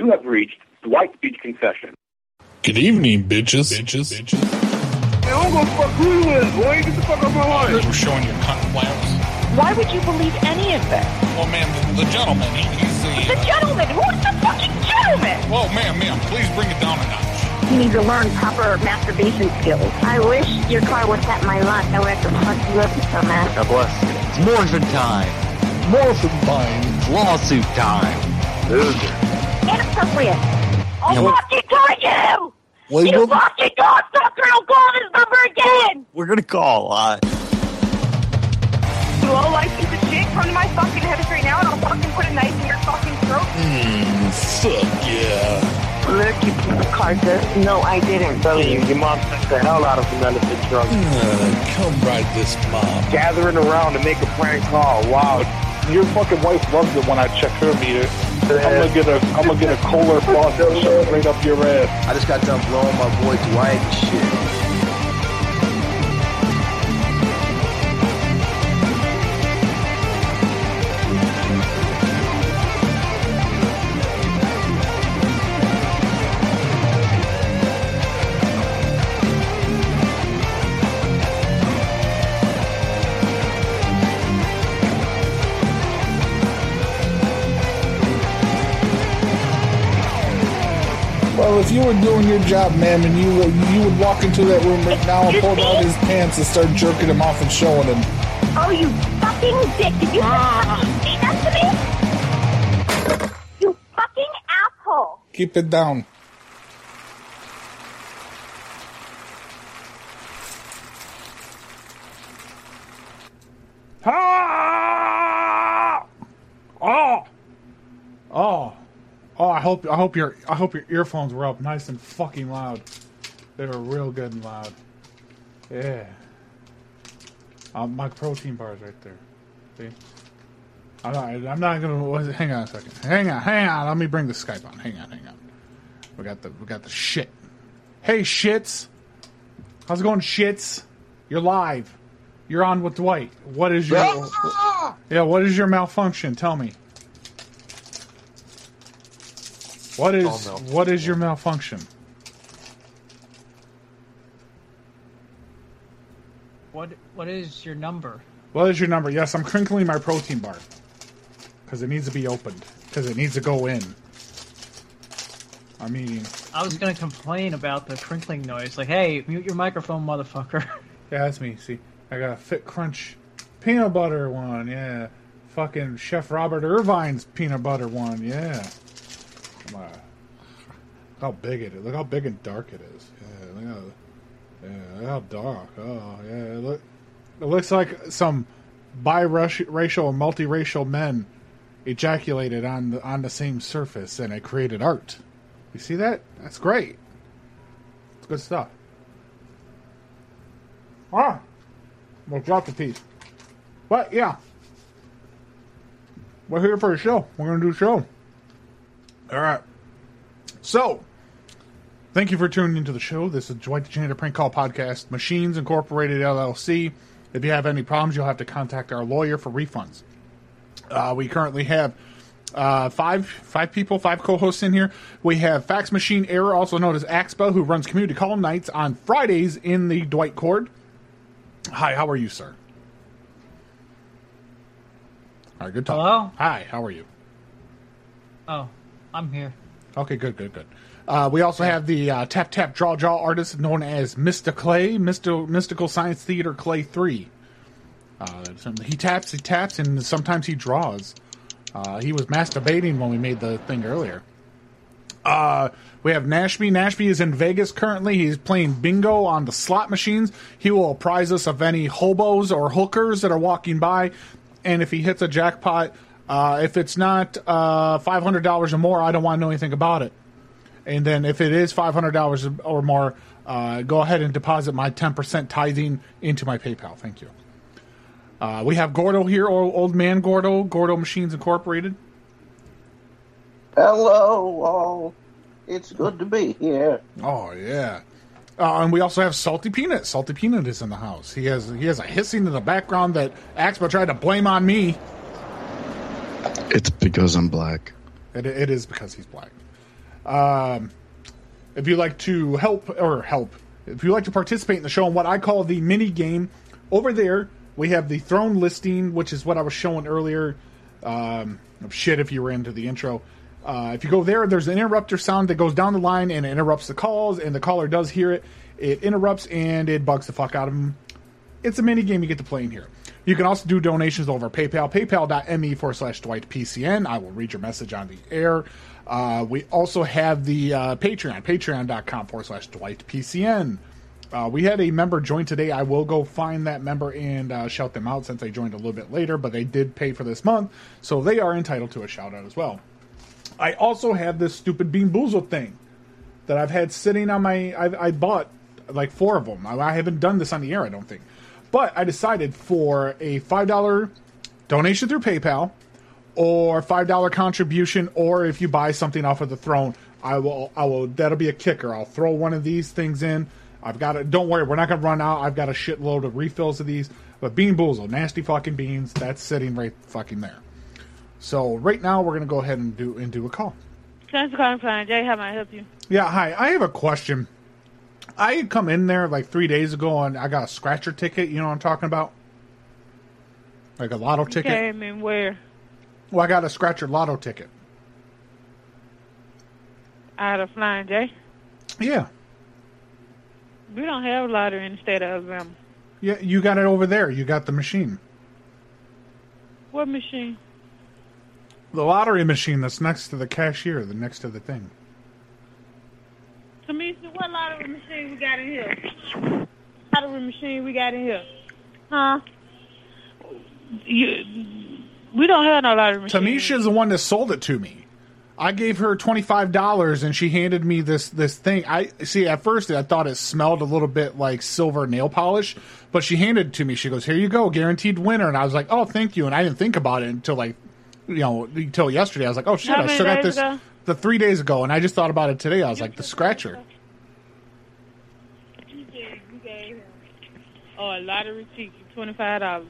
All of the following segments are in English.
You have reached Dwight Beach Confession. Good evening, bitches. Bitches. bitches. Man, I'm gonna fuck who you is, boy. Get the fuck out of my life. We're showing your cunt flaps. Why would you believe any of this? Well, ma'am, the, the gentleman, he, he's the. The gentleman! Who's the fucking gentleman? Well, ma'am, ma'am, please bring it down a notch. You need to learn proper masturbation skills. I wish your car was at my lot. I would have to fuck you up, dumbass. God bless. It's morphin' time. Morphin time. Lawsuit time. Loser. Inappropriate. I'll Yeah, fucking kill you! Wait, you well- fucking cocksucker! I'll call this number again! We're gonna call. Uh, You low life piece of shit, come to my fucking head right now and I'll fucking put a knife in your fucking throat. Mmm, fuck yeah. Look, you piece of carcass. No, I didn't. telling you, your mom took the hell out of some medicine drunk. Uh, come ride this mom. Gathering around to make a prank call. Wow. Your fucking wife loves it when I check her meter. I'm gonna get a I'm gonna get a Kohler faucet right up your ass. I just got done blowing my boy Dwight and shit. You were doing your job, ma'am, and you would, you would walk into that room right now and pull down his pants and start jerking him off and showing him. Oh, you fucking dick. Did you fucking say that to me? You fucking asshole. Keep it down. Ah! Oh, oh, oh! I hope I hope your I hope your earphones were up nice and fucking loud. They were real good and loud. Yeah. Um, my protein bar is right there. See? I'm not, I'm not gonna. what- Hang on a second. Hang on. Hang on. Let me bring the Skype on. Hang on. Hang on. We got the we got the shit. Hey shits. How's it going, shits? You're live. You're on with Dwight. What is your yeah? What is your malfunction? Tell me. What is All malfunction. what is your malfunction? What What is your number? What is your number? Yes, I'm crinkling my protein bar because it needs to be opened because it needs to go in. I'm eating. I was gonna complain about the crinkling noise. Like, hey, mute your microphone, motherfucker. Yeah, that's me. See, I got a Fit Crunch peanut butter one. Yeah, fucking Chef Robert Irvine's peanut butter one. Yeah. On. Look how big it is. Look how big and dark it is. Yeah, look how, yeah, look how dark. Oh, yeah. Look, it looks like some biracial, or multiracial men ejaculated on the on the same surface, and it created art. You see that? That's great. It's good stuff. Ah, we'll drop the piece. But yeah, we're here for a show. We're gonna do a show. All right. So, thank you for tuning into the show. This is Dwight the Janitor Prank Call Podcast, Machines Incorporated LLC. If you have any problems, you'll have to contact our lawyer for refunds. Uh, we currently have uh, five five people, five co-hosts in here. We have Fax Machine Error, also known as Axpa, who runs community call nights on Fridays in the Dwight Cord. Hi, how are you, sir? All right, good talk. Hello? Hi, how are you? Oh, I'm here. Okay, good, good, good. Uh, we also have the uh, tap tap draw draw artist known as Mr. Clay, Mr. Mystical Science Theater Clay Three. Uh, he taps, he taps, and sometimes he draws. Uh, he was masturbating when we made the thing earlier. Uh, we have Nashby. Nashby is in Vegas currently. He's playing bingo on the slot machines. He will apprise us of any hobos or hookers that are walking by. And if he hits a jackpot, uh, if it's not uh, $500 or more, I don't want to know anything about it. And then if it is $500 or more, uh, go ahead and deposit my 10% tithing into my PayPal. Thank you. Uh, we have Gordo here, old, old man Gordo, Gordo Machines Incorporated. Hello, all. It's good to be here. Oh yeah, uh, and we also have Salty Peanut. Salty Peanut is in the house. He has he has a hissing in the background that Axpa tried to blame on me. It's because I'm black. It, it is because he's black. Um, if you like to help or help, if you like to participate in the show in what I call the mini game, over there we have the throne listing, which is what I was showing earlier. Um, shit, if you were into the intro. Uh, if you go there, there's an interrupter sound that goes down the line and interrupts the calls, and the caller does hear it. It interrupts and it bugs the fuck out of them. It's a mini game you get to play in here. You can also do donations over PayPal, paypal.me forward slash Dwight PCN. I will read your message on the air. Uh, we also have the uh, Patreon, patreon.com forward slash Dwight PCN. Uh, we had a member join today. I will go find that member and uh, shout them out since they joined a little bit later, but they did pay for this month, so they are entitled to a shout out as well. I also have this stupid Bean Boozled thing that I've had sitting on my. I, I bought like four of them. I, I haven't done this on the air, I don't think. But I decided for a $5 donation through PayPal or $5 contribution, or if you buy something off of the throne, I will, I will, that'll be a kicker. I'll throw one of these things in. I've got it. Don't worry, we're not going to run out. I've got a shitload of refills of these. But Bean Boozle, nasty fucking beans, that's sitting right fucking there. So right now we're going to go ahead and do and do a call. Thanks for calling Planet J. How may I help you? Yeah, hi. I have a question. I had come in there like three days ago and I got a scratcher ticket. You know what I'm talking about? Like a lotto You ticket. came in where? Well, I got a scratcher lotto ticket. Out of Flying J. Yeah. We don't have lottery in the state of Alabama. Yeah, you got it over there. You got the machine. What machine? The lottery machine that's next to the cashier, the next to the thing. Tamisha, what lottery machine we got in here? Lottery machine we got in here? Huh? You, we don't have no lottery machine. Tamisha's the one that sold it to me. I gave her twenty five dollars and she handed me this this thing. I see at first I thought it smelled a little bit like silver nail polish, but she handed it to me. She goes, "Here you go, guaranteed winner." And I was like, "Oh, thank you." And I didn't think about it until like, you know, until yesterday. I was like, "Oh shit, I still got this." ago? The three days ago, and I just thought about it today. I was like, "The scratcher." You said you gave him oh, a lottery ticket, twenty five dollars.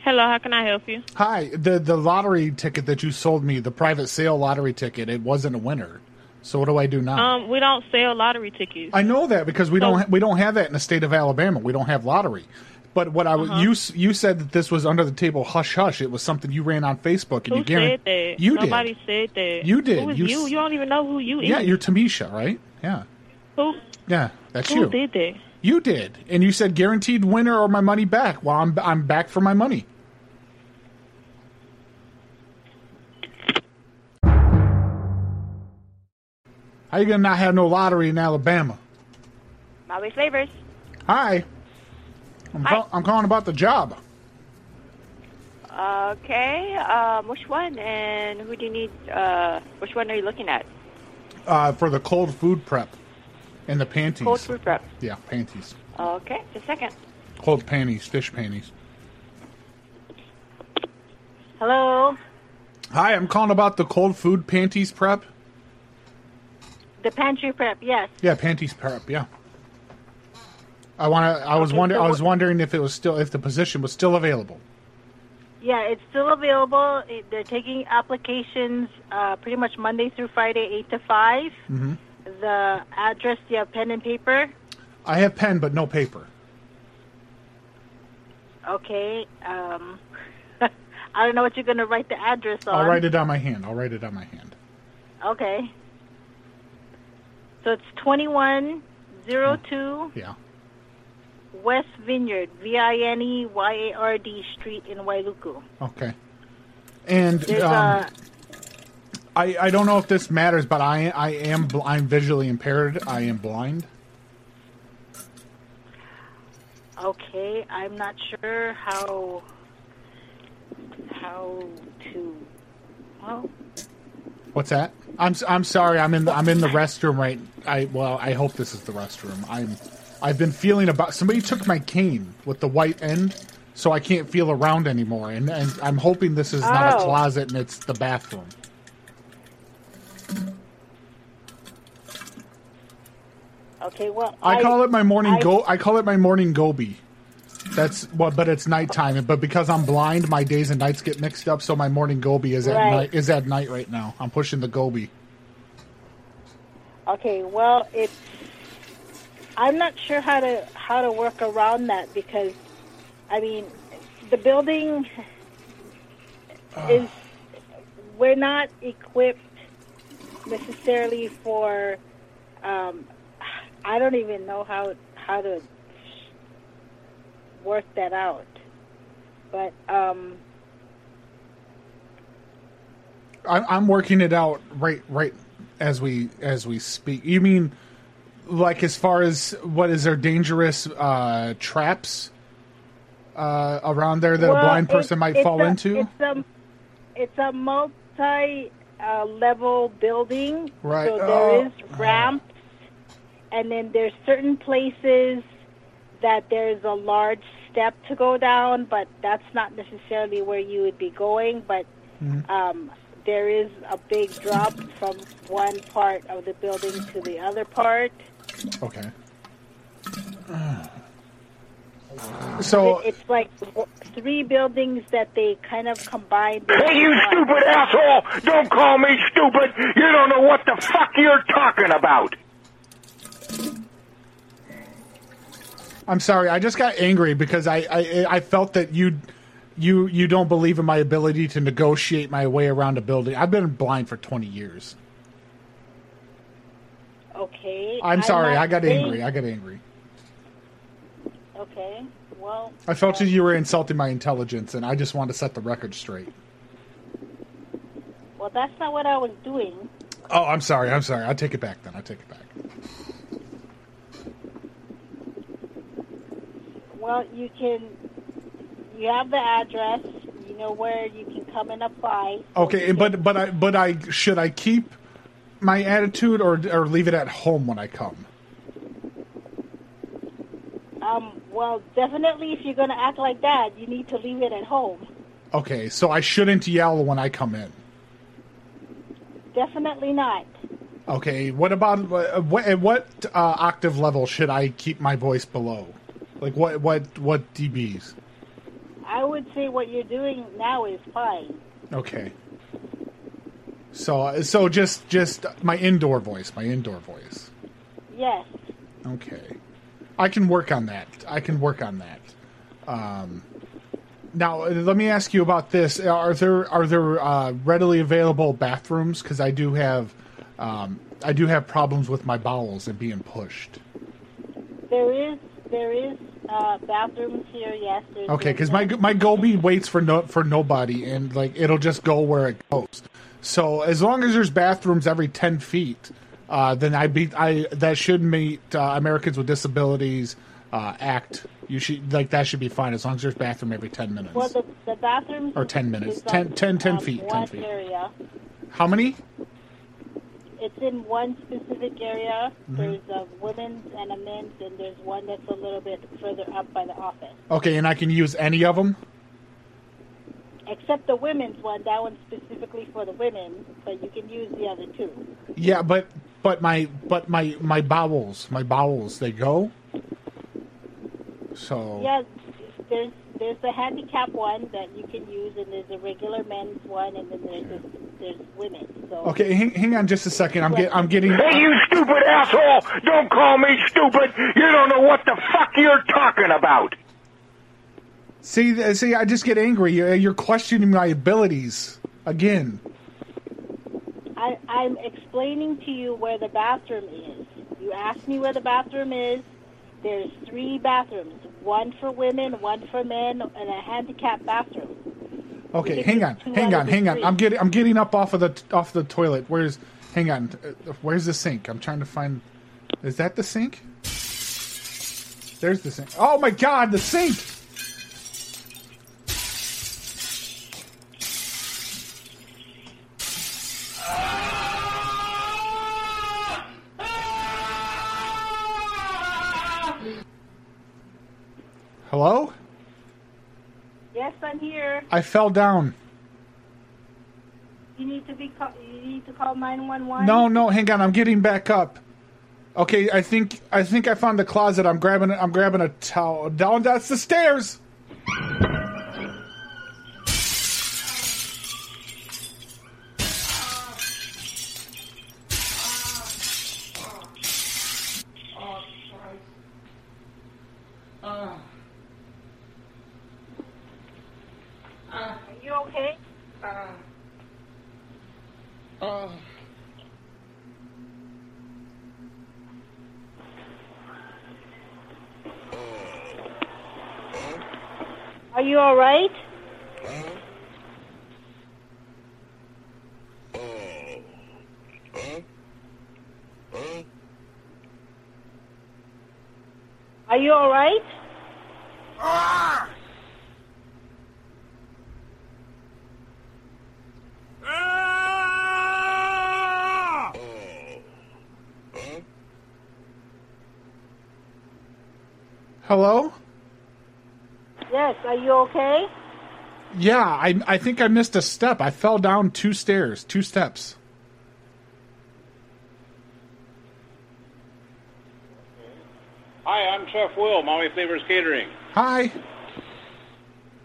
Hello, how can I help you? Hi, the the lottery ticket that you sold me, the private sale lottery ticket, it wasn't a winner. So what do I do now? Um, we don't sell lottery tickets. I know that because we So- don't ha- we don't have that in the state of Alabama. We don't have lottery. But what I was Uh-huh. you you said that this was under the table hush hush. It was something you ran on Facebook and Who you guaranteed said that? you Nobody did. said that. You did. Who is You you? You don't even know who you is. Yeah, you're Tamisha, right? Yeah, Who? yeah, that's who you. did that? You did, and you said guaranteed winner or my money back. Well, I'm I'm back for my money. How you gonna not have no lottery in Alabama? Maui Flavors. Hi, I'm, Call, I'm calling about the job. Okay, um, which one and who do you need? Uh, which one are you looking at? uh, for the cold food prep and the panties. Cold food prep. Yeah, panties. Okay, just a second. Cold panties, fish panties. Hello, Hi, I'm calling about the cold food panties prep. the pantry prep. Yes. Yeah, panties prep. Yeah. I want to. I was Okay, wonder. so I was wondering if it was still if the position was still available. Yeah, it's still available. It, they're taking applications uh, pretty much Monday through Friday, eight to five. hmm The address, do you have pen and paper? I have pen, but no paper. Okay. Um, I don't know what you're going to write the address on. I'll write it on my hand. I'll write it on my hand. Okay. So it's 2102 Yeah. West Vineyard, V I N E Y A R D Street in Wailuku. Okay. And um, a. I I don't know if this matters, but I I am bl- I'm visually impaired. I am blind. Okay, I'm not sure how how to. Well, What's that? I'm I'm sorry. I'm in the, I'm in the restroom right. I well, I hope this is the restroom. I'm I've been feeling about somebody took my cane with the white end, so I can't feel around anymore. And, and I'm hoping this is not a Oh. closet and it's the bathroom. okay. Well, I, call it my morning I- go. I call it my morning goby. That's well, but it's nighttime. But because I'm blind, my days and nights get mixed up. So my morning goby is at Right. night. Is at night right now. I'm pushing the goby. Okay, well, it's. I'm not sure how to how to work around that because, I mean, the building is. We're not equipped necessarily for. Um, I don't even know how how to work that out, but um, I'm working it out right right as we as we speak. You mean like as far as what is there dangerous uh, traps uh, around there that a Well, blind it- person might fall a- into? It's a it's a multi uh, level building. Right. So there Oh. is ramps, and then there's certain places that there's a large step to go down, but that's not necessarily where you would be going. But Mm-hmm. um, there is a big drop from one part of the building to the other part. Okay. Uh, so It- it's like three buildings that they kind of combined. Hey, you one. stupid asshole! Don't call me stupid! You don't know what the fuck you're talking about! I'm sorry. I just got angry because I I, I felt that you you you don't believe in my ability to negotiate my way around a building. I've been blind for 20 years. I'm sorry. not I got angry. I got angry. Okay. Well, I felt that you were insulting my intelligence, and I just wanted to set the record straight. well, that's not what I was doing. Oh, I'm sorry. I'm sorry. I take it back then. I take it back. Well, you can. You have the address. You know where you can come and apply. Okay, but but I but I should I keep my attitude or or leave it at home when I come? Um. Well, definitely, if you're going to act like that, you need to leave it at home. Okay, so I shouldn't yell when I come in. Definitely not. Okay, what about what at what uh, octave level should I keep my voice below? Like what what what dBs? I would say what you're doing now is fine. Okay. So so just just my indoor voice, my indoor voice. Yes. Okay. I can work on that. I can work on that. Um, now, let me ask you about this. Are there are there uh, readily available bathrooms? Because I do have um, I do have problems with my bowels and being pushed. There is there is uh, bathrooms here. Yes. Okay, because my my Gobi waits for no for nobody, and like it'll just go where it goes. So as long as there's bathrooms every ten feet, uh, then I be I that should meet uh, Americans with Disabilities uh, Act. You should like that should be fine as long as there's bathroom every ten minutes. Well, the, the bathrooms Or 10 minutes. is 10 on, 10 10 um, feet, 10 feet. area. How many? It's in one specific area. Mhm. There's a women's and a men's, and there's one that's a little bit further up by the office. Okay, and I can use any of them. Except the women's one. That one's specifically for the women, but you can use the other two. Yeah, but but my but my my bowels my bowels they go. So Yeah, there's there's the handicap one that you can use, and there's a regular men's one, and then there's this, there's women. So okay, hang, hang on just a second. I'm get I'm getting. Hey, you stupid asshole! Don't call me stupid! You don't know what the fuck you're talking about! See, uh, see, I just get angry. You're, you're questioning my abilities again. I, I'm explaining to you where the bathroom is. You asked me where the bathroom is. There's three bathrooms: one for women, one for men, and a handicap bathroom. Okay, hang on, hang on, hang on. I'm getting I'm getting up off of the off the toilet. Where's? Hang on. uh, Where's the sink? I'm trying to find. Is that the sink? There's the sink. Oh my God, the sink! Hello? Yes, I'm here. I fell down. You need to be. Call, you need to call nine one one. No, no, hang on. I'm getting back up. Okay, I think I think I found the closet. I'm grabbing I'm grabbing a towel. Down that's the stairs. Oh, Are you okay? Uh, uh. Are you all right? Are you all right? Hello? Yes. Are you okay? Yeah, I I think I missed a step. I fell down two stairs, two steps. Hi, I'm Chef Will, Maui Flavors Catering. Hi.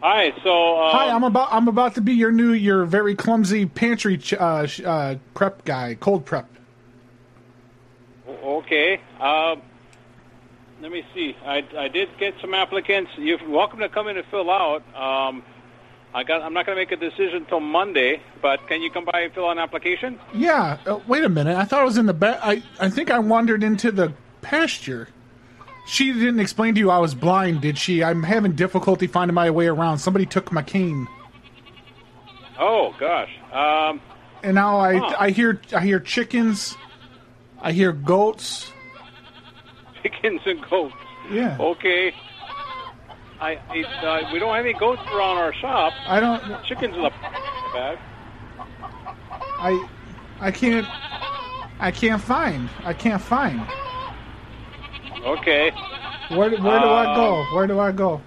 Hi, so um, Hi, I'm about I'm about to be your new your very clumsy pantry ch- uh, sh- uh, prep guy, cold prep. okay. Um, let me see. I, I did get some applicants. You're welcome to come in and fill out. Um, I got. I'm not going to make a decision until Monday, but can you come by and fill out an application? Yeah. Uh, wait a minute. I thought I was in the back. I I think I wandered into the pasture. She didn't explain to you I was blind, did she? I'm having difficulty finding my way around. Somebody took my cane, Oh gosh. Um, and now I Huh. I hear I hear chickens, I hear goats. Chickens and goats. Yeah. Okay. I, I uh, we don't have any goats around our shop. I don't. Chickens in the bag. I I can't I can't find. I can't find. Okay. Where where do I Um, go? Where do I go?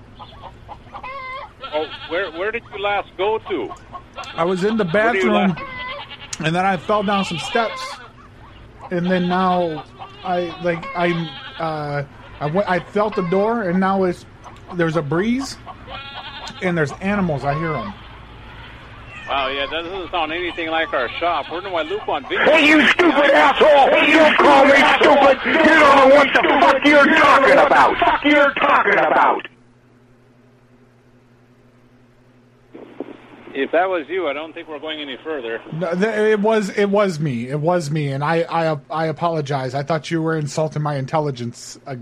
Oh, where where did you last go to? I was in the Where do you bathroom, and then I fell down some steps, and then now I like I uh I went, I felt the door, and now it's there's a breeze, and there's animals. I hear them. Wow, yeah, that doesn't sound anything like our shop. We're in Wailuku on video. Hey, you stupid asshole! You call me stupid! You don't know what the fuck you're talking about! Fuck you're talking about! If that was you, I don't think we're going any further. No, th- it was it was me. It was me, and I I I apologize. I thought you were insulting my intelligence, uh,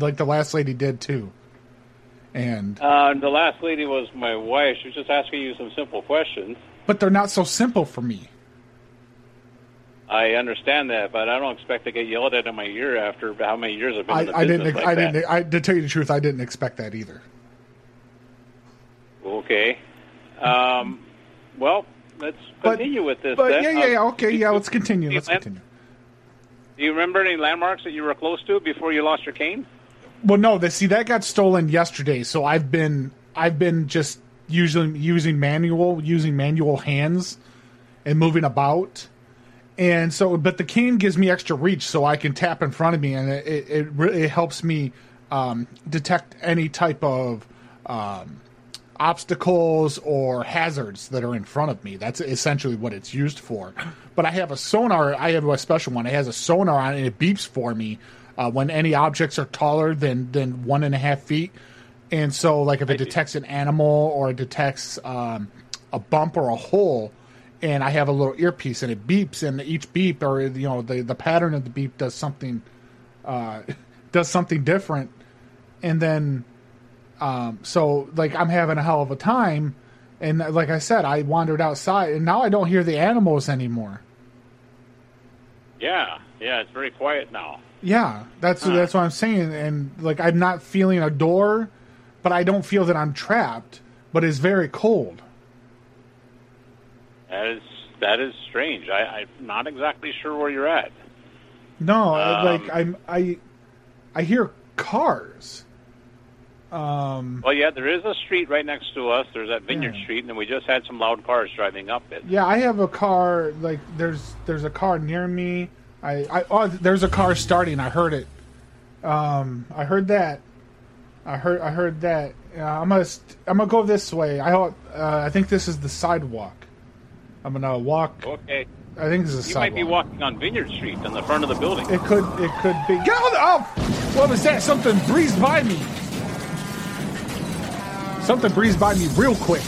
like the last lady did too. And Uh, the last lady was my wife. She was just asking you some simple questions. but they're not so simple for me. I understand that, but I don't expect to get yelled at in my ear after how many years I've been I, in the I didn't. like I that. didn't. I to tell you the truth, I didn't expect that either. Okay. Um, well, let's continue with this. But then. yeah, yeah, yeah. Uh, Okay, yeah. Let's continue. Let's continue. Do you remember any landmarks that you were close to before you lost your cane? Well, no, the, see that got stolen yesterday, so I've been I've been just using using manual using manual hands and moving about, and so but the cane gives me extra reach, so I can tap in front of me, and it it, it really helps me um, detect any type of um, obstacles or hazards that are in front of me. That's essentially what it's used for. But I have a sonar. I have a special one. It has a sonar on it, and it beeps for me uh, when any objects are taller than than one and a half feet. And so, like if it detects an animal or it detects um, a bump or a hole, and I have a little earpiece and it beeps, and each beep or you know the the pattern of the beep does something uh, does something different, and then um, so like I'm having a hell of a time, and like I said, I wandered outside, and now I don't hear the animals anymore. Yeah, yeah, it's very quiet now. Yeah, that's Huh. that's what I'm saying, and like I'm not feeling a door, but I don't feel that I'm trapped. But it's very cold. That is that is strange. I, I'm not exactly sure where you're at. No, Um, like I'm I I hear cars. Um, Well, yeah, there is a street right next to us. There's that Vineyard Yeah. Street, and then we just had some loud cars driving up it. yeah, I have a car. Like there's there's a car near me. I, I oh, there's a car starting. I heard it. Um, I heard that. I heard. I heard that. Uh, I'm gonna. St- I'm gonna go this way. I. hope- Uh, I think this is the sidewalk. I'm gonna walk. Okay. I think this is a sidewalk. You might be walking on Vineyard Street in the front of the building. It could. It could be. Get on the, oh, what was that? Something breezed by me. Something breezed by me real quick.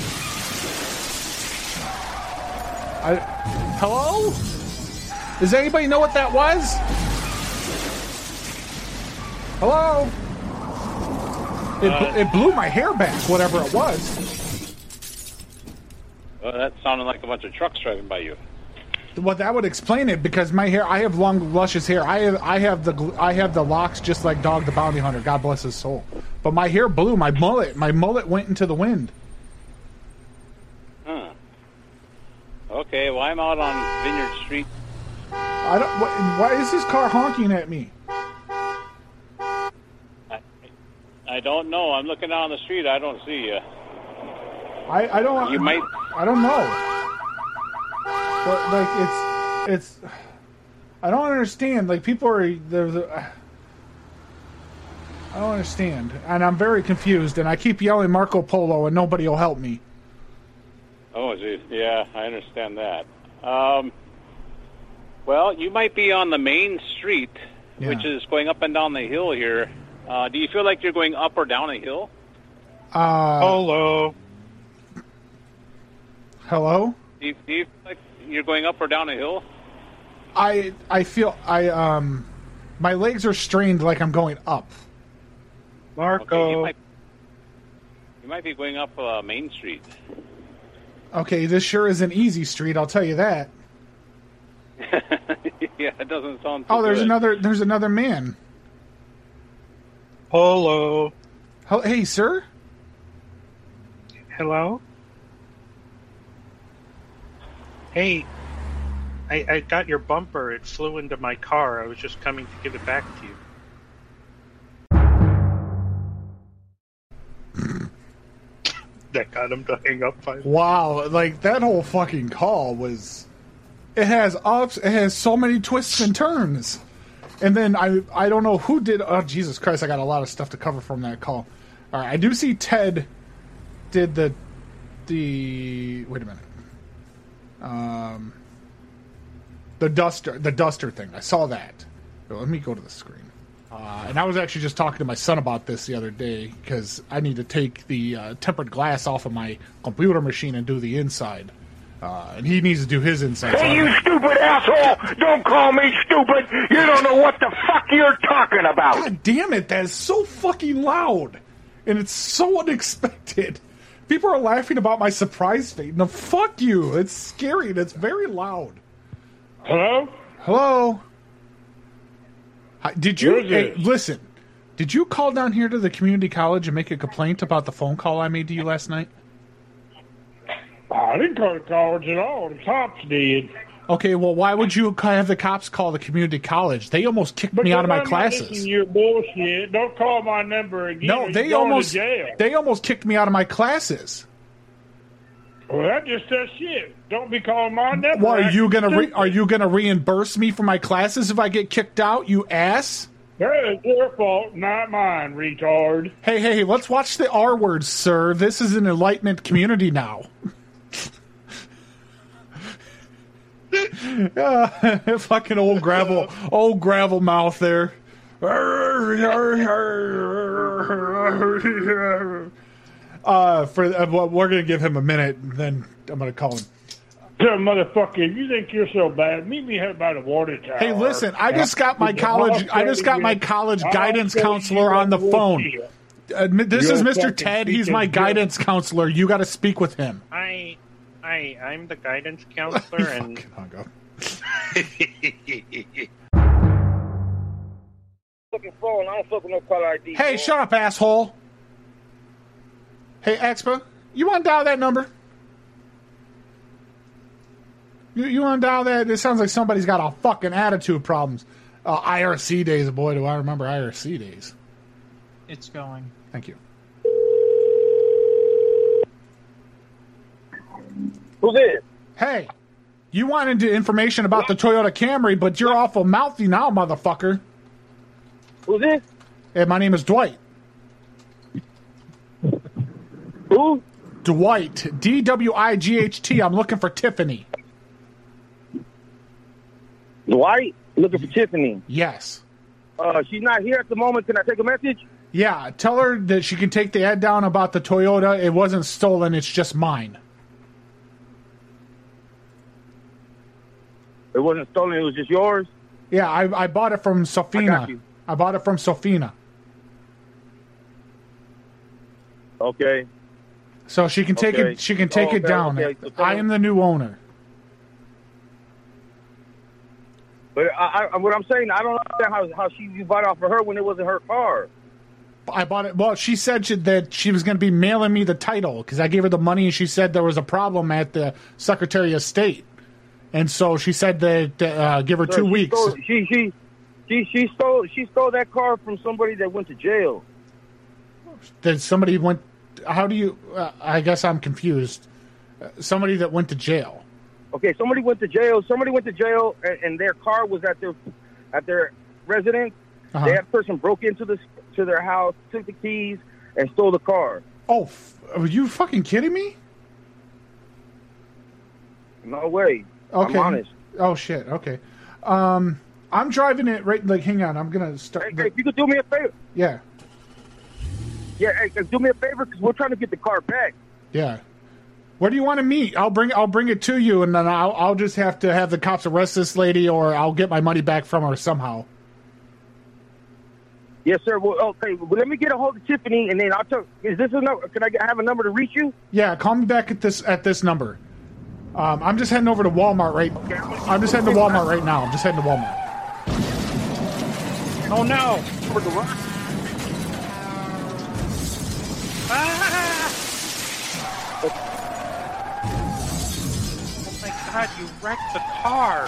I. Hello? Does anybody know what that was? Hello? It, Uh, it blew my hair back, whatever it was. Well, that sounded like a bunch of trucks driving by you. Well, that would explain it because my hair. I have long, luscious hair. I have, I have the, I have the locks just like Dog the Bounty Hunter. God bless his soul. But my hair blew. My mullet, my mullet went into the wind. Huh. Okay, well, I'm out on Vineyard Street. I don't. What, why is this car honking at me? I, I don't know. I'm looking down the street. I don't see you. I, I don't. You might. I don't know. But like it's, it's. I don't understand. Like people are. There's. a- I don't understand, and I'm very confused. And I keep yelling Marco Polo, and nobody will help me. Oh, geez. Yeah, I understand that. Um, well, you might be on the main street, which is going up and down the hill here. Uh, do you feel like you're going up or down a hill? Uh, Hello. Hello. Do you, do you feel like you're going up or down a hill? I I feel I um my legs are strained like I'm going up. Okay, you might, you might be going up uh, Main Street. Okay, this sure is an easy street, I'll tell you that. yeah, it doesn't sound. Too Oh, there's good. another there's another man. Hello. Hel- Hey, sir. Hello? Hey, I, I got your bumper. It flew into my car. I was just coming to give it back to you. that got him to hang up finally. Wow, like that whole fucking call was it has ups, it has so many twists and turns. And then I I don't know who did oh Jesus Christ, I got a lot of stuff to cover from that call. All right, I do see Ted did the the wait a minute. Um the duster the duster thing. I saw that. Let me go to the screen. Uh, and I was actually just talking to my son about this the other day because I need to take the uh, tempered glass off of my computer machine and do the inside. Uh, and he needs to do his inside. Hey, you stupid asshole! Don't call me stupid! You don't know what the fuck you're talking about! God damn it, that is so fucking loud. And it's so unexpected. People are laughing about my surprise fate. No, fuck you. It's scary and it's very loud. Hello? Hello? Hi, Did you hey, listen? Did you call down here to the community college and make a complaint about the phone call I made to you last night? I didn't call the college at all. The cops did. Okay, well, why would you have the cops call the community college? They almost kicked me out of my classes. your bullshit. Don't call my number again. No, they almost they almost kicked me out of my classes. Well, that just says shit. Don't be calling my number. Well, are you gonna re- are you gonna reimburse me for my classes if I get kicked out? You ass. That is your fault, not mine, retard. Hey, hey, let's watch the R words, sir. This is an enlightenment community now. Ah, fucking old gravel, old gravel mouth there. Uh, for uh, we're gonna give him a minute, and then I'm gonna call him. Tell motherfucker, if you think you're so bad, meet me here by the water tower. Hey, listen, I just got my college, I just got my college guidance counselor on the phone. Uh, this is Mr. Ted. He's my guidance counselor. You got to speak with him. I, I, I'm the guidance counselor, and Fucking phone. I don't fuck with no caller ID. Hey, shut up, asshole. Hey, Expo, you want to dial that number? You, you want to dial that? It sounds like somebody's got a fucking attitude problems. Uh, IRC days, boy, do I remember IRC days. It's going. Thank you. Who's this? Hey, You wanted information about the Toyota Camry, but you're awful mouthy now, motherfucker. Who's this? Hey, my name is Dwight. Who? Dwight. D W I G H T. I'm looking for Tiffany. Dwight? Looking for Tiffany. Yes. Uh, she's not here at the moment. Can I take a message? Yeah, tell her that she can take the ad down about the Toyota. It wasn't stolen, it's just mine. It wasn't stolen. It was just yours. Yeah, I, I bought it from Sofina. you. I bought it from Sofina. Okay. So she can take Okay. it she can take Oh, it down. okay. So I am the new owner. But I, I, what I'm saying, I don't understand how how she you bought it off of her when it wasn't her car. I bought it. Well, she said she, that she was going to be mailing me the title because I gave her the money and she said there was a problem at the Secretary of State. And so she said that uh, give her So two she weeks. Stole, she she she she stole she stole that car from somebody that went to jail. that somebody went. How do you? Uh, I guess I'm confused. Uh, somebody that went to jail. Okay, somebody went to jail. Somebody went to jail, and, and their car was at their at their residence. Uh-huh. That person broke into the to their house, took the keys, and stole the car. Oh, f- are you fucking kidding me? No way. Okay. I'm honest. Oh shit. Okay. Um, I'm driving it right. Like, hang on. I'm gonna start. Hey, if you could do me a favor, yeah. yeah, hey, do me a favor because we're trying to get the car back. Yeah. Where do you want to meet? I'll bring I'll bring it to you, and then I'll I'll just have to have the cops arrest this lady, or I'll get my money back from her somehow. Yes, sir. Well, okay. Well, let me get a hold of Tiffany, and then I'll tell. Is this a number? Can I get, have a number to reach you? Yeah, call me back at this at this number. Um, I'm just heading over to Walmart right. I'm just heading to Walmart right now. I'm just heading to Walmart. Oh no! For the rock. Ah! Oh my god, you wrecked the car.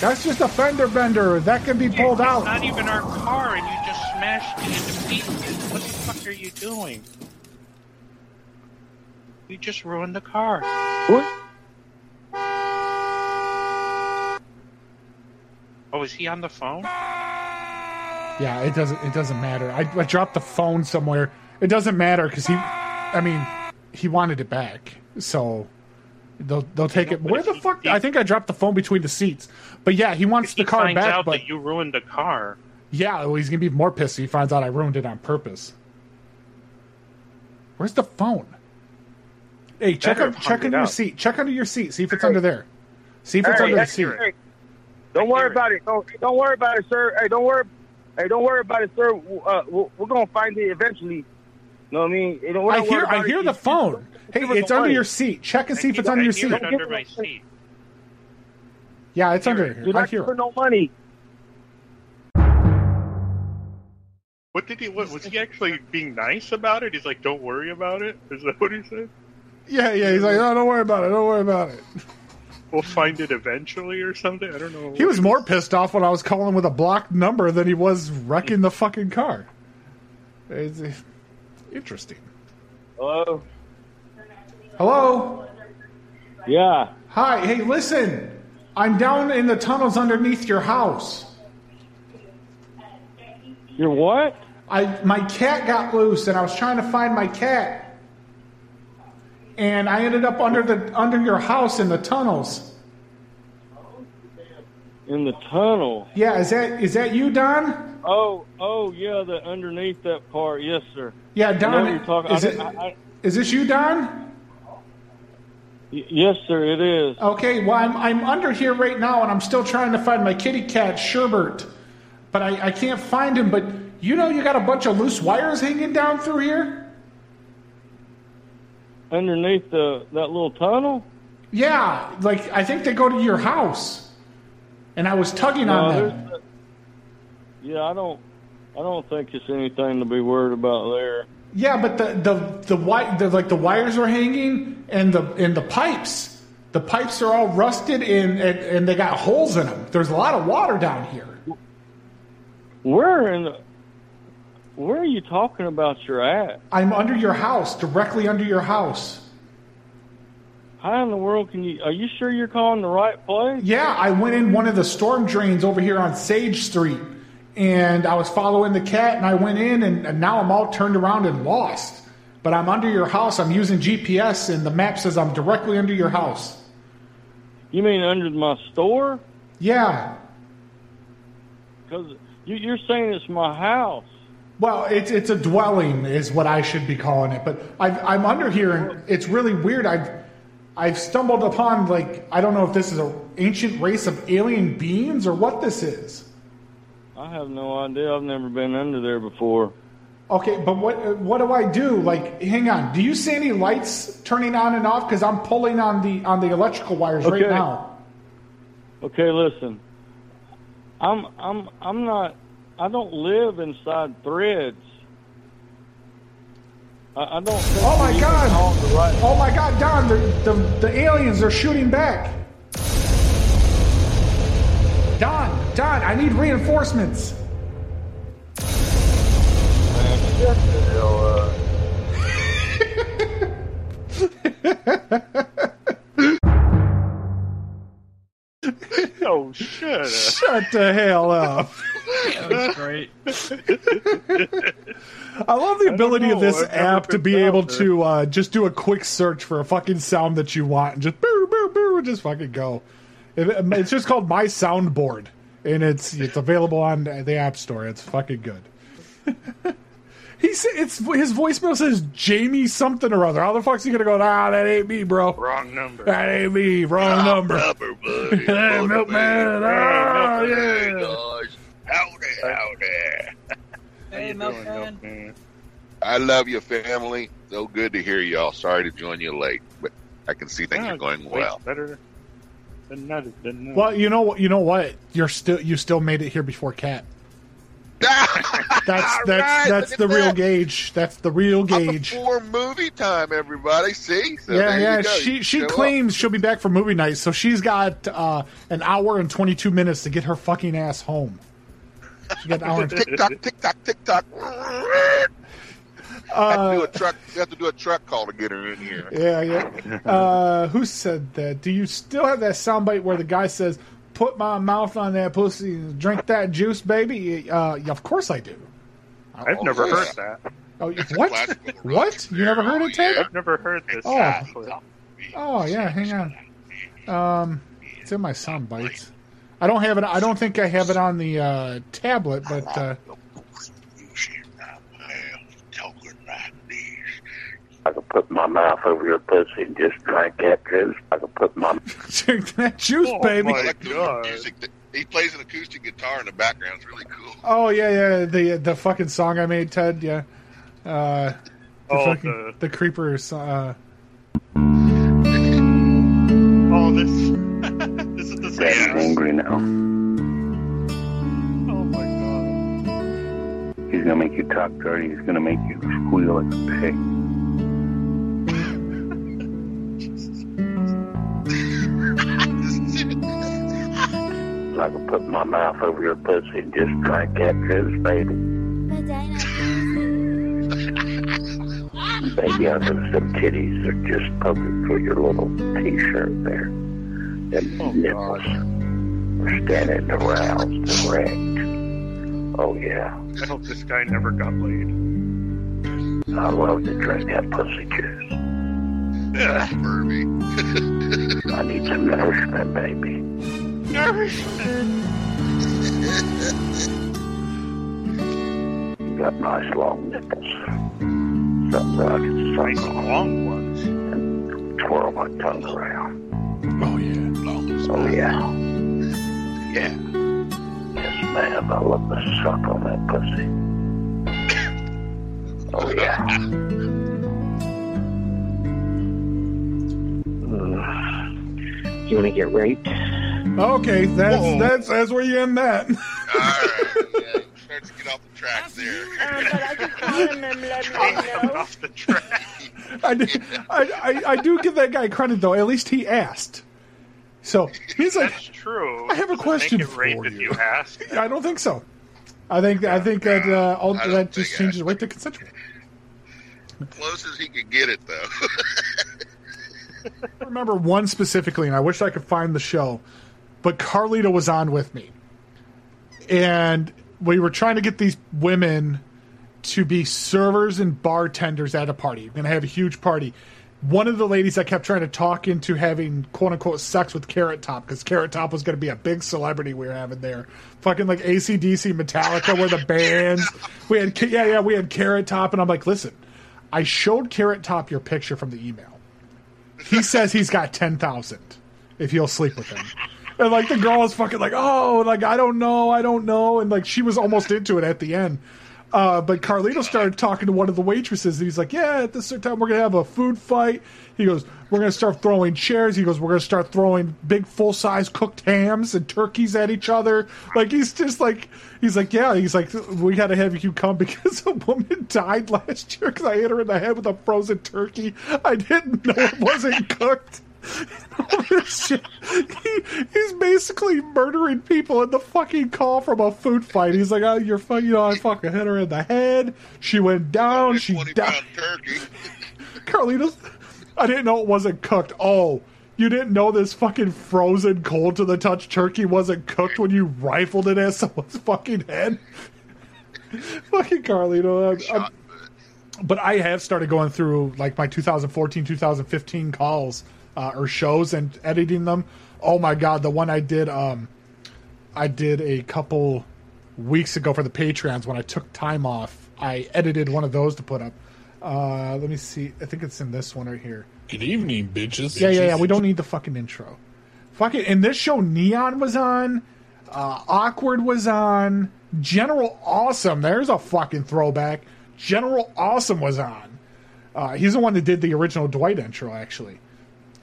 That's just a fender bender. That can be pulled out. not even our car, and you just smashed it into pieces. What the fuck are you doing? You just ruined the car. What? Oh, is he on the phone? Yeah, it doesn't. It doesn't matter. I, I dropped the phone somewhere. It doesn't matter because he. I mean, he wanted it back, so they'll they'll take it. Where the fuck? I think I dropped the phone between the seats. But yeah, he wants the he car finds back. out But that you ruined the car. yeah, well, he's gonna be more pissed. if He finds out I ruined it on purpose. Where's the phone? Hey, check Better check under your seat. Check under your seat. See if it's under there. See if it's Hey, under the seat. hey, Don't worry about it. Don't don't worry about it, sir. Hey, don't worry. Hey, don't worry about it, sir. Uh, we're, we're gonna find it eventually. You know what I mean? You know, we're I hear worried I hear it. the phone. Hey, it's under money. your seat. Check and see if it's I under your seat. it under my seat. Yeah, it's under Do here. I not hear For no money. What did he? What, was he actually being nice about it? He's like, "Don't worry about it." Is that what he said? Yeah, yeah. He's like, no, don't worry about it. Don't worry about it. We'll find it eventually, or something. I don't know. He was more pissed off when I was calling with a blocked number than he was wrecking the fucking car. It's interesting. Hello. Hello. Yeah. Hi. Hey, listen. I'm down in the tunnels underneath your house. Your what? I my cat got loose, and I was trying to find my cat, and I ended up under the under your house in the tunnels. In the tunnel. Yeah, is that is that you, Don? Oh, oh yeah, the underneath that part. Yes, sir. Yeah, Don. what you're talking. Is it? I, I, Is this you, Don? y- yes, sir. It is. Okay, well, I'm, I'm under here right now, and I'm still trying to find my kitty cat, Sherbert. But I, I can't find him. But you know, you got a bunch of loose wires hanging down through here? Underneath the that little tunnel. Yeah, like, I think they go to your house. And I was tugging No, on them. yeah, I don't. I don't think it's anything to be worried about there. Yeah, but the the the, wi- the like the wires are hanging, and the and the pipes, the pipes are all rusted, and, and and they got holes in them. There's a lot of water down here. Where in the? Where are you talking about? You're at? I'm under your house, directly under your house. How in the world can you? Are you sure you're calling the right place? Yeah, I went in one of the storm drains over here on Sage Street, and I was following the cat, and I went in, and, and now I'm all turned around and lost. But I'm under your house. I'm using GPS, and the map says I'm directly under your house. You mean under my store? Yeah. Because you, you're saying it's my house. Well, it's it's a dwelling, is what I should be calling it. But I've, I'm under here, and it's really weird. I've I've stumbled upon like I don't know if this is an ancient race of alien beings or what this is. I have no idea. I've never been under there before. Okay, but what what do I do? Like, hang on. Do you see any lights turning on and off? Because I'm pulling on the on the electrical wires right Okay. now. Okay, listen. I'm I'm I'm not. I don't live inside threads. I, I don't. Oh my God! call it the right- Oh my God, Don! The, the the aliens are shooting back. Don, Don, I need reinforcements. Man, oh, shut up. Shut the hell up. That was great. I love the ability of this I've app to be able there. to uh, just do a quick search for a fucking sound that you want and just boo boo boo just fucking go. It- it's just called My Soundboard, and it's it's available on the App Store. It's fucking good. he said it's his voicemail says Jamie something or other. How the fuck's he gonna go? Ah, that ain't me, bro. Wrong number. That ain't me. Wrong number. hey, milkman. Oh yeah. Howdy, howdy. Hey, Milkman. I love your family. So good to hear y'all. Sorry to join you late, but I can see things Yeah, are going well. Better than not. Than not. Well, you know what? You know what? You're still you still made it here before Cat. That's that's right, that's the real that. gauge. That's the real gauge. For movie time, everybody. See? So yeah, yeah. She she show up. claims she'll be back for movie night, so she's got uh, an hour and twenty two minutes to get her fucking ass home. She got an hour. tick tock, tick tock, tick tock. have to do a truck. You have to do a truck call to get her in here. Yeah, yeah. Uh, who said that? Do you still have that soundbite where the guy says, "Put my mouth on that pussy, and drink that juice, baby"? Uh, yeah, of course I do. I've never yeah. heard that. Oh, what? What? You never heard it, Ted? I've never heard this. Oh. actually. Oh yeah, hang on. Um, it's in my sound bites. I don't have it. I don't think I have it on the uh, tablet, but uh, I could put my mouth over your pussy and just drink that juice. I could put my drink that juice, Oh baby. I like the music. that- He plays an acoustic guitar in the background. It's really cool. Oh yeah, yeah. The the fucking song I made, Ted. Yeah. Uh, the Oh, fucking the, creepers. Uh, Oh, this. this is the daddy's same. angry now. Oh my god. He's gonna make you talk dirty. He's gonna make you squeal like a pig. I could put my mouth over your pussy and just drink that juice, baby. Baby, I know some titties are just poking through your little t-shirt there. And oh, nipples are standing aroused and wrecked. Oh yeah, I hope this guy never got laid. I love to drink that pussy juice. Yeah, Furby. I need some nourishment, baby. You got nice long nipples. Something I can suck Nice on long ones. and twirl my tongue around. oh yeah. Oh yeah. Yeah. Yes, ma'am. I love to suck on that pussy. Oh yeah. You want to get raped? Okay, that's Whoa. that's that's where you end that. All right. Yeah, starts to get off the track there. Um, but I just called him and let him know. Off the track. I, do- I, I I do give that guy credit though. At least he asked. So he's like, That's true. I have a Does question it rape for if you. you ask. I don't think so. I think I think that uh, all, that just changes right to consensual. Close as he could get it, though. I remember one specifically, and I wish I could find the show, but Carlito was on with me, and we were trying to get these women to be servers and bartenders at a party. We're gonna have a huge party. One of the ladies I kept trying to talk into having quote unquote sex with Carrot Top because Carrot Top was going to be a big celebrity we were having there. Fucking like ACDC, Metallica were the bands. We had, yeah, yeah, we had Carrot Top, and I'm like, listen, I showed Carrot Top your picture from the email. He says he's got 10,000 if you'll sleep with him. And like the girl is fucking like, oh, like I don't know, I don't know, and like she was almost into it at the end. Uh, but Carlito started talking to one of the waitresses, and he's like, "Yeah, at this time we're gonna have a food fight." He goes, "We're gonna start throwing chairs." He goes, "We're gonna start throwing big full size cooked hams and turkeys at each other." Like he's just like he's like, "Yeah." He's like, "We had to have you come because a woman died last year because I hit her in the head with a frozen turkey. I didn't know it wasn't cooked." All this shit. He, he's basically murdering people in the fucking call from a food fight. He's like, "Oh, you're fucking, you know, I fucking hit her in the head. She went down. She died." Carlitos, I didn't know it wasn't cooked. Oh, you didn't know this fucking frozen cold to the touch turkey wasn't cooked when you rifled it at someone's fucking head. fucking Carlito. I'm- I'm- but I have started going through like my 2014, 2015 calls uh, or shows and editing them. Oh my god, the one I did, um, I did a couple weeks ago for the Patreons when I took time off. I edited one of those to put up. Uh, let me see. I think it's in this one right here. Good evening, bitches. Yeah, yeah, yeah. We don't need the fucking intro. Fucking in this show, Neon was on, uh, Awkward was on, General Awesome. There's a fucking throwback. General Awesome was on. Uh, he's the one that did the original Dwight intro, actually,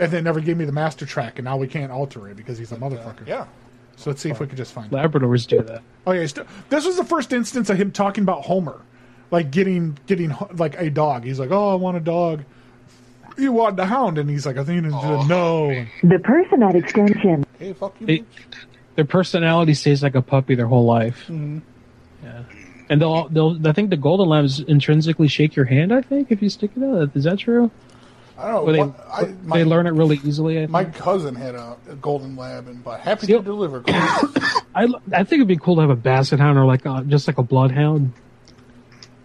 and they never gave me the master track, and now we can't alter it because he's a motherfucker. yeah. So let's see if we could just find. it. Labradors do that. Oh yeah, this was the first instance of him talking about Homer, like getting getting like a dog. He's like, "Oh, I want a dog." You want the hound, and he's like, "I think it's a no." The person at extension. Hey, fuck you. They, their personality stays like a puppy their whole life. Mm-hmm. Yeah. And they'll, they'll, I think the golden lambs intrinsically shake your hand. I think if you stick it out, is that true? I don't know. Or they, what- I, they learn it really easily. I, my cousin had a, a golden lab, and but happy Yep. to deliver. I, I think it'd be cool to have a basset hound or like uh, just like a bloodhound.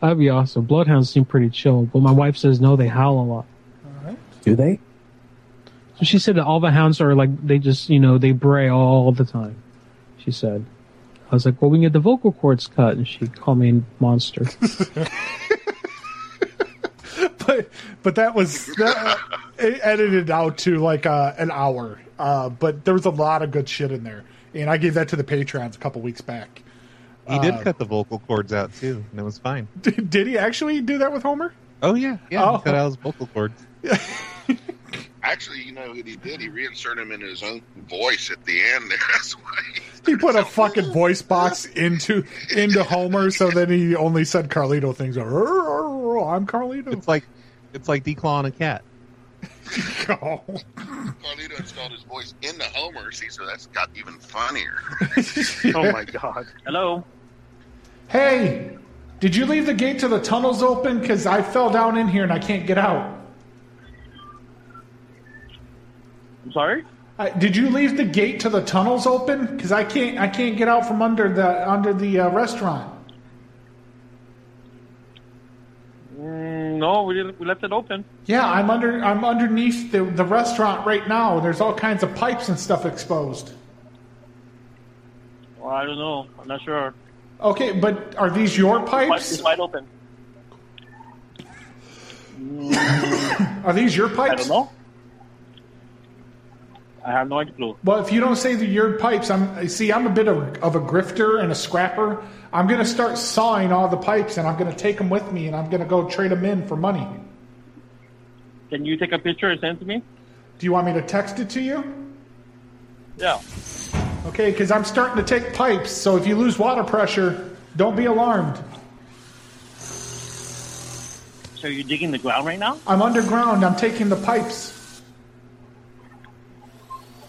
That'd be awesome. Bloodhounds seem pretty chill, but my wife says no, they howl a lot. Do they? So she said that all the hounds are like they just you know they bray all the time. She said. I was like, well, we can get the vocal cords cut, and she called me a monster. but but that was that, it edited out to like uh, an hour. Uh, but there was a lot of good shit in there, and I gave that to the patrons a couple weeks back. He did Uh, cut the vocal cords out too, and it was fine. Did, did he actually do that with Homer? Oh yeah, yeah. Oh. He cut out his vocal cords. Actually, you know what he did? He reinserted him in his own voice at the end. there. That's why. He put a fucking voice box into into Homer, so then he only said Carlito things. Like, "Rrr, rrr, rrr, I'm Carlito. It's like it's like declawing a cat. Oh. Carlito installed his voice in the Homer. See, so that's got even funnier. Oh my god. Hello. Hey, did you leave the gate to the tunnels open? Because I fell down in here and I can't get out. I'm sorry. Uh, did you leave the gate to the tunnels open? Because I can't, I can't get out from under the under the uh, restaurant. No, we didn't, we left it open. Yeah, I'm under, I'm underneath the the restaurant right now. There's all kinds of pipes and stuff exposed. Well, I don't know. I'm not sure. Okay, but are these your pipes? It's wide open. Are these your pipes? I don't know. I have no clue. Well, if you don't say the your pipes, I'm see. I'm a bit of, of a grifter and a scrapper. I'm going to start sawing all the pipes, and I'm going to take them with me, and I'm going to go trade them in for money. Can you take a picture and send it to me? Do you want me to text it to you? Yeah. Okay, because I'm starting to take pipes. So if you lose water pressure, don't be alarmed. So you're digging the ground right now? I'm underground. I'm taking the pipes.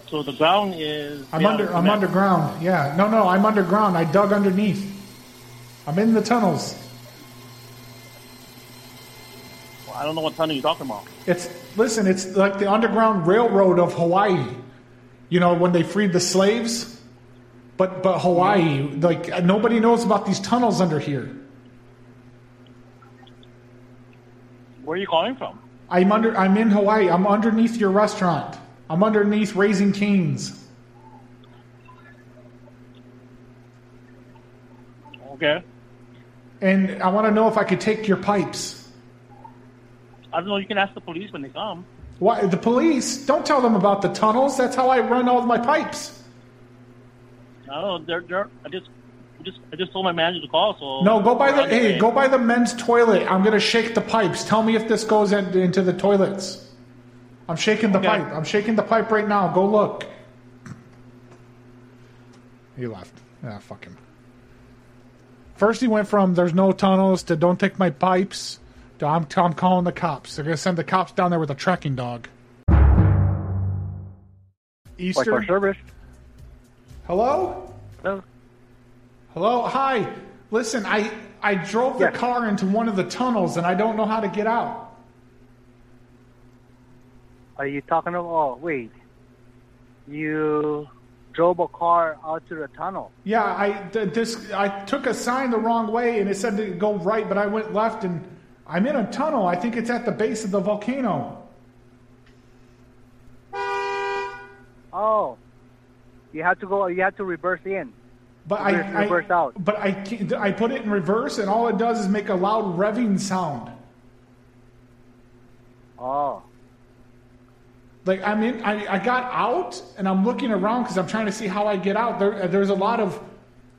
So the ground is. I'm under. I'm underground. Yeah. No, no. I'm underground. I dug underneath. I'm in the tunnels. Well, I don't know what tunnel you're talking about. It's listen. It's like the Underground Railroad of Hawaii. You know when they freed the slaves, but but Hawaii, like nobody knows about these tunnels under here. Where are you calling from? I'm under. I'm in Hawaii. I'm underneath your restaurant. I'm underneath Raising Cane's. Okay. And I want to know if I could take your pipes. I don't know. You can ask the police when they come. Why the police? Don't tell them about the tunnels. That's how I run all of my pipes. I. They're, they're, I just, I just, I just told my manager to call. So No, go by the hey, go by the men's toilet. I'm gonna shake the pipes. Tell me if this goes in, into the toilets. I'm shaking the Okay. pipe. I'm shaking the pipe right now. Go look. He left. Ah, fuck him. First, he went from "there's no tunnels" to "don't take my pipes" to "I'm, I'm calling the cops." They're gonna send the cops down there with a tracking dog. Easter. Like service. Hello? Hello. Hello? Hi. Listen, I I drove the car into one of the tunnels and I don't know how to get out. Are you talking about? Oh, wait. You drove a car out to the tunnel. Yeah, I th- this I took a sign the wrong way and it said to go right, but I went left and I'm in a tunnel. I think it's at the base of the volcano. Oh. You have to go. You have to reverse in. But reverse, I, I reverse out. but I I put it in reverse and all it does is make a loud revving sound. Oh. Like I'm in, I, I got out and I'm looking around because I'm trying to see how I get out. There, uh, there's a lot of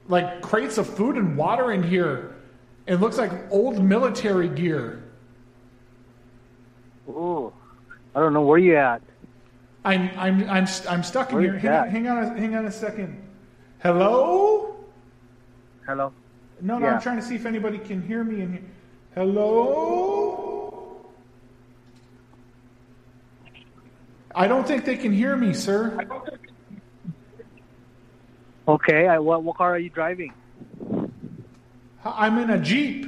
like crates of food and water in here. It looks like old military gear. Ooh. I don't know where you at. I'm I'm I'm I'm stuck in Where here. Hang on, hang on, a, hang on a second. Hello? Hello. No, no, Yeah. I'm trying to see if anybody can hear me in here. Hello? I don't think they can hear me, sir. Okay. I, what what car are you driving? I'm in a jeep.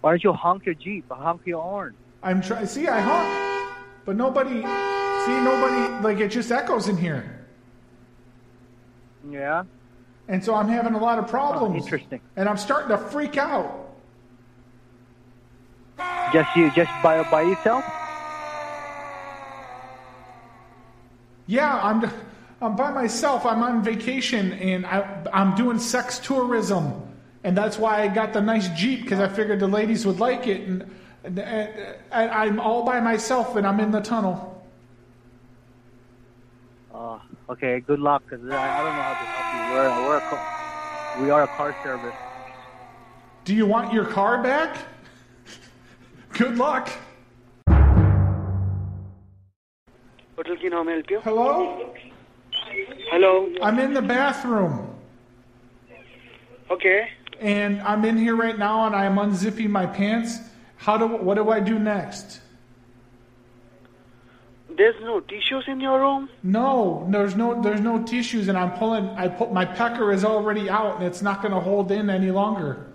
Why don't you honk your jeep? Honk your horn. I'm trying. See, I honk, but nobody. See, nobody. Like it just echoes in here, Yeah. and so I'm having a lot of problems. Oh, interesting. And I'm starting to freak out. Just you, just by by yourself. Yeah, I'm. I'm by myself. I'm on vacation, and I, I'm doing sex tourism, and that's why I got the nice jeep because I figured the ladies would like it. And, and, and I'm all by myself, and I'm in the tunnel. Uh, okay. Good luck, cause I, I don't know how to help you. We're we're a car, we are a car service. Do you want your car back? Good luck. How may I help you? Hello? Hello. I'm in the bathroom. Okay. And I'm in here right now and I'm unzipping my pants. How do what do I do next? There's no tissues in your room? No, there's no there's no tissues and I'm pulling I put my pecker is already out and it's not gonna hold in any longer.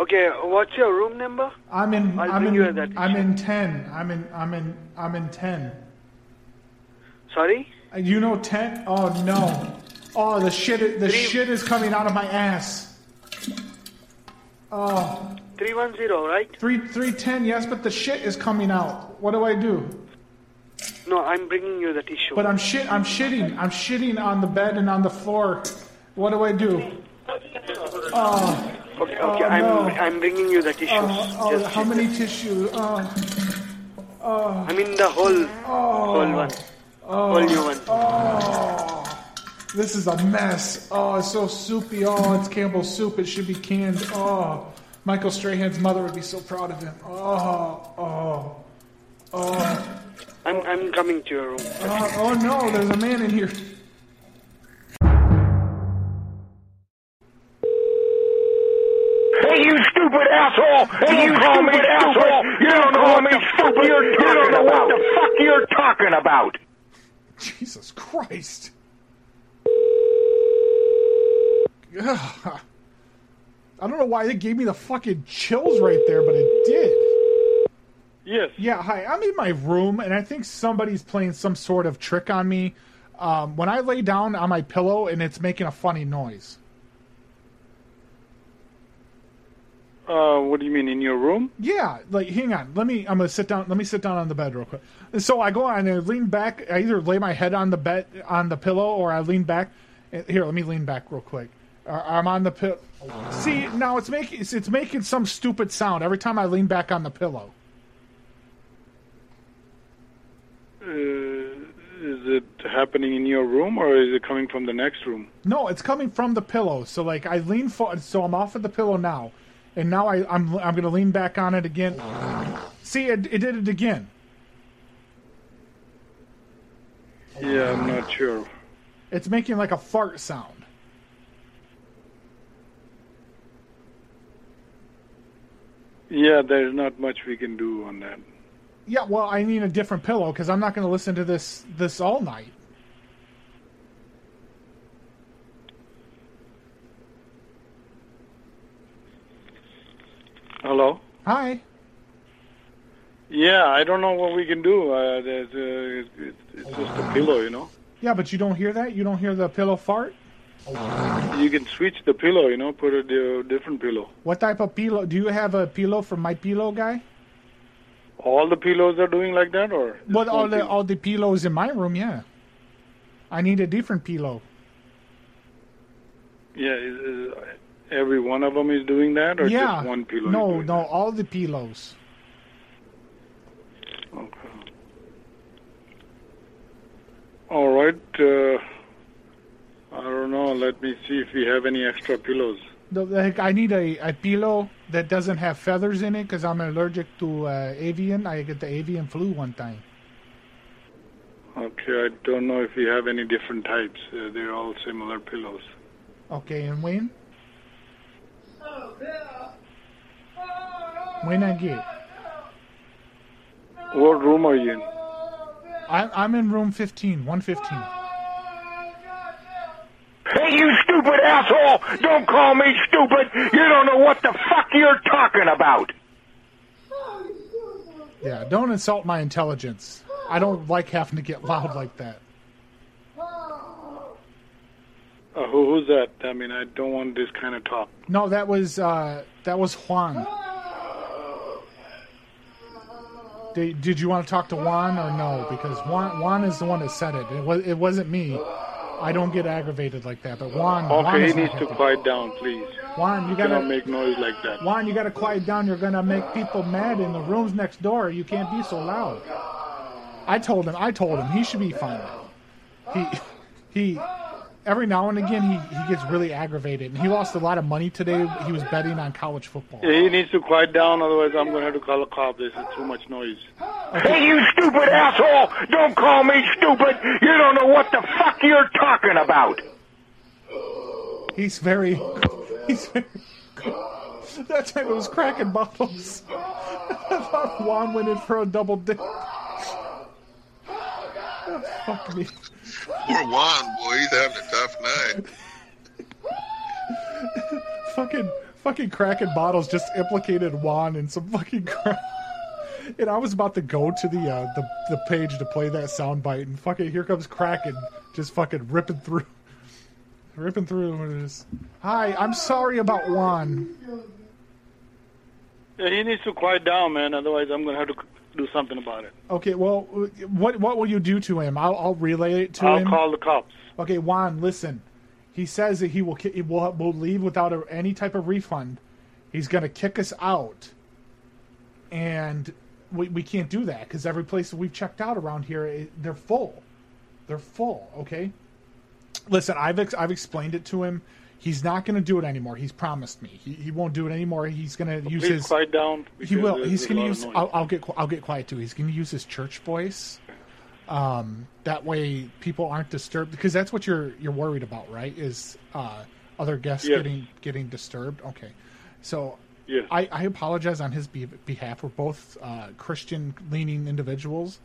Okay, what's your room number? I'm in bring you in that I'm in ten. I'm in I'm in I'm in ten. Sorry? You know ten? Oh no. Oh the shit the shit is coming out of my ass. Oh 310, right? Three three ten, yes, but the shit is coming out. What do I do? No, I'm bringing you the tissue. But I'm shit. I'm shitting. I'm shitting on the bed and on the floor. What do I do? Oh, Okay, Oh, okay, I'm no. I'm bringing you the tissues. oh, oh, Just how many tissues? Oh, oh, I mean the whole oh, whole one. Oh, Whole new one. Oh, this is a mess. Oh, it's so soupy. Oh, it's Campbell's soup. It should be canned. Oh, Michael Strahan's mother would be so proud of him. Oh, oh, oh. I'm I'm coming to your room. Oh, oh no, there's a man in here. Hey, you stupid asshole! Hey, you call me asshole! You don't know what the fuck You don't know what the fuck you're talking about! Jesus Christ. Ugh. I don't know why it gave me the fucking chills right there, but it did. Yes. Yeah, hi. I'm in my room, and I think somebody's playing some sort of trick on me. Um, when I lay down on my pillow, and it's making a funny noise. Uh, what do you mean in your room? Yeah, like hang on. Let me. I'm gonna sit down. Let me sit down on the bed real quick. And so I go on and I lean back. I either lay my head on the bed on the pillow, or I lean back. Here, let me lean back real quick. Uh, I'm on the pillow. See, now it's making it's, it's making some stupid sound every time I lean back on the pillow. Uh, is it happening in your room or is it coming from the next room? No, it's coming from the pillow. So like I lean forward. So I'm off of the pillow now, and now I, I'm I'm gonna lean back on it again. See, it, it did it again. Yeah, I'm not sure. It's making like a fart sound. Yeah, there's not much we can do on that. Yeah, well, I need a different pillow because I'm not going to listen to this this all night. Hello? Hi. Yeah, I don't know what we can do. Uh, there's, uh, it's, it's just a pillow, you know. Yeah, but you don't hear that. You don't hear the pillow fart. You can switch the pillow, you know, put a different pillow. What type of pillow? Do you have a pillow from my pillow guy? All the pillows are doing like that, or What all the pillow? all the pillows in my room? Yeah. I need a different pillow. Yeah, every one of them is doing that, or yeah. just one pillow? No, no, all the pillows. Okay. All right. Uh, I don't know. Let me see if we have any extra pillows. I need a, a pillow that doesn't have feathers in it because I'm allergic to uh, avian. I get the avian flu one time. Okay, I don't know if we have any different types. Uh, they're all similar pillows. Okay, and when? When I get? What room are you in? I, I'm in room 15, 115. Hey, you stupid asshole! Don't call me stupid! You don't know what the fuck you're talking about! Yeah, don't insult my intelligence. I don't like having to get loud like that. Uh, who, who's that? I mean, I don't want this kind of talk. No, that was uh, that was Juan. Did, did you want to talk to Juan or no? Because Juan Juan is the one that said it. It was it wasn't me. I don't get aggravated like that. But Juan, Juan Okay, is he needs to quiet down, please. Juan, you gotta make noise like that. Juan, you gotta quiet down. You're gonna make people mad in the rooms next door. You can't be so loud. I told him. I told him he should be fine. He he. Every now and again, he, he gets really aggravated, and he lost a lot of money today. He was betting on college football. Yeah, he needs to quiet down, otherwise I'm going to have to call a cop. This is too much noise. Hey, you stupid asshole! Don't call me stupid! You don't know what the fuck you're talking about! He's very. He's very. That time it was cracking bottles. I thought Juan went in for a double dip. Fuck me. Poor Juan, boy, he's having a tough night. fucking fucking cracking bottles just implicated Juan in some fucking crap. And I was about to go to the uh, the the page to play that soundbite, and fucking here comes Kraken, just fucking ripping through, ripping through. and it's, Hi, I'm sorry about Juan. Yeah, he needs to quiet down, man. Otherwise, I'm going to have to do something about it. Okay, well, what what will you do to him? I'll I'll relay it to him. I'll call the cops. Okay, Juan, listen. He says that he will he will, will leave without a, any type of refund. He's going to kick us out, and we we can't do that because every place that we've checked out around here, it, they're full. They're full. Okay. Listen, I've ex- I've explained it to him. He's not going to do it anymore. He's promised me. He, he won't do it anymore. He's going to use his. quiet down. He will. He's going to use. I'll, I'll get. I'll get quiet too. He's going to use his church voice. Um, that way, people aren't disturbed because that's what you're you're worried about, right? Is uh, other guests Yes. getting getting disturbed? Okay, so Yes. I, I apologize on his be- behalf. We're both uh, Christian leaning individuals,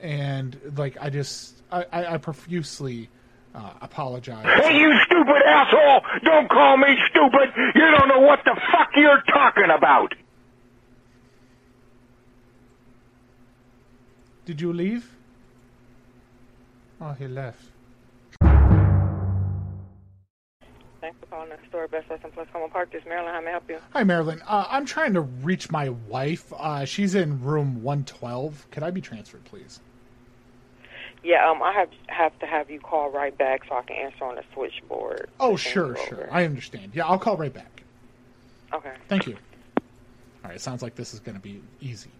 and like I just I, I, I profusely uh, apologize. Hey, you stupid asshole! Don't call me stupid! You don't know what the fuck you're talking about! Did you leave? Oh, he left. Thanks for calling the store Best Western Plus Como Park. This is Marilyn. How may I help you? Hi, Marilyn. Uh, I'm trying to reach my wife. Uh, she's in room 112. Could I be transferred, please? Yeah, um, I have have to have you call right back so I can answer on the switchboard. Oh, sure, sure. I understand. Yeah, I'll call right back. Okay. Thank you. All right, sounds like this is going to be easy.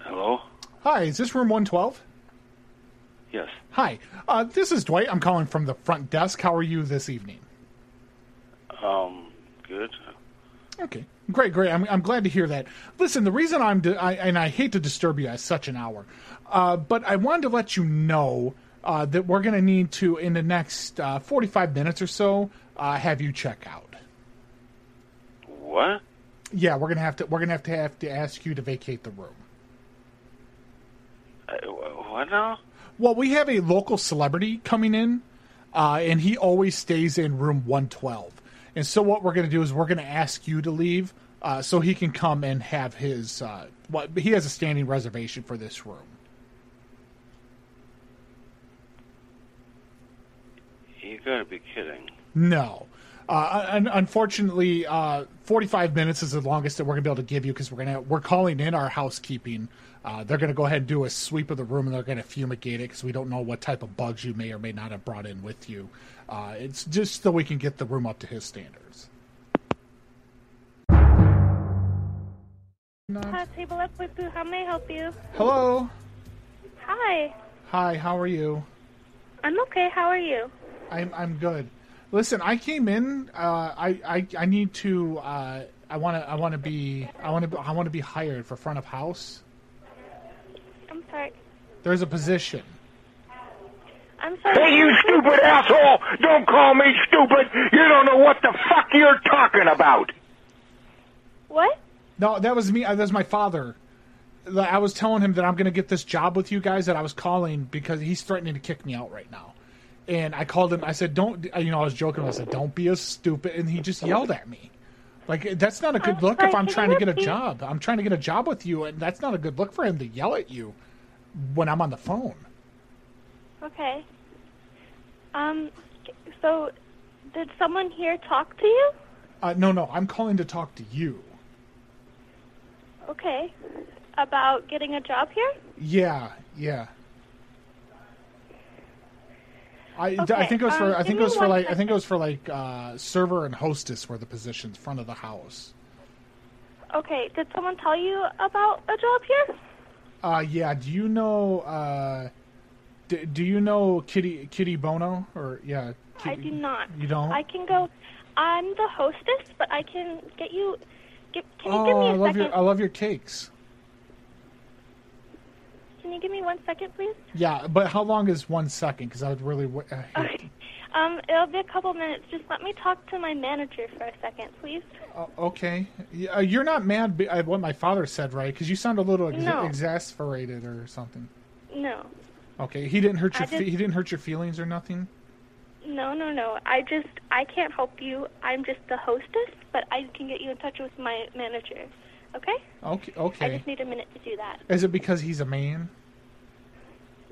Hello? Hi, is this room 112? Yes. Hi, uh, this is Dwight. I'm calling from the front desk. How are you this evening? Um, good. Okay, great, great. I'm, I'm glad to hear that. Listen, the reason I'm, di- I, and I hate to disturb you at such an hour, uh, but I wanted to let you know uh, that we're going to need to, in the next uh, 45 minutes or so, uh, have you check out. What? Yeah, we're gonna have to. We're gonna have to have to ask you to vacate the room. Uh, what now? Well, we have a local celebrity coming in, uh, and he always stays in room 112. And so, what we're going to do is we're going to ask you to leave uh, so he can come and have his. Uh, what he has a standing reservation for this room. You gotta be kidding. No. Uh, un- unfortunately, uh, 45 minutes is the longest that we're gonna be able to give you because we're gonna we're calling in our housekeeping. Uh, they're gonna go ahead and do a sweep of the room and they're gonna fumigate it because we don't know what type of bugs you may or may not have brought in with you. Uh, it's just so we can get the room up to his standards. Hi, table up with you. How may I help you? Hello. Hi. Hi. How are you? I'm okay. How are you? I'm I'm good. Listen, I came in. Uh, I, I I need to. Uh, I want to. I want to be. I want to. I want to be hired for front of house. I'm sorry. There's a position. I'm sorry. Hey, you stupid asshole! Don't call me stupid! You don't know what the fuck you're talking about! What? No, that was me. uh, That was my father. I was telling him that I'm going to get this job with you guys. That I was calling because he's threatening to kick me out right now. And I called him. I said, "Don't." You know, I was joking. I said, "Don't be a stupid," and he just yelled at me. Like that's not a good look if I'm trying to get a repeat? job. I'm trying to get a job with you, and that's not a good look for him to yell at you when I'm on the phone. Okay. Um. So, did someone here talk to you? Uh, no, no, I'm calling to talk to you. Okay. About getting a job here? Yeah, yeah. I, I think it was for um, I think it was for like I think it was for like uh, server and hostess were the positions front of the house. Okay. Did someone tell you about a job here? Uh, yeah. Do you know? Uh, do, do you know Kitty Kitty Bono or yeah? I do not. You don't? I can go. I'm the hostess, but I can get you. Can you oh, give me a I love second? your I love your cakes. Can you give me one second, please? Yeah, but how long is one second? Because I would really. Uh, hate- Um, it'll be a couple minutes. Just let me talk to my manager for a second, please. uh, okay, uh, you're not mad at what my father said, right? Because you sound a little ex- No. exasperated or something. No, Okay, he didn't hurt your fe- just- he didn't hurt your feelings or nothing. no, no, no. I just I can't help you. I'm just the hostess, but I can get you in touch with my manager. Okay? Okay, Okay. I just need a minute to do that. Is it because he's a man?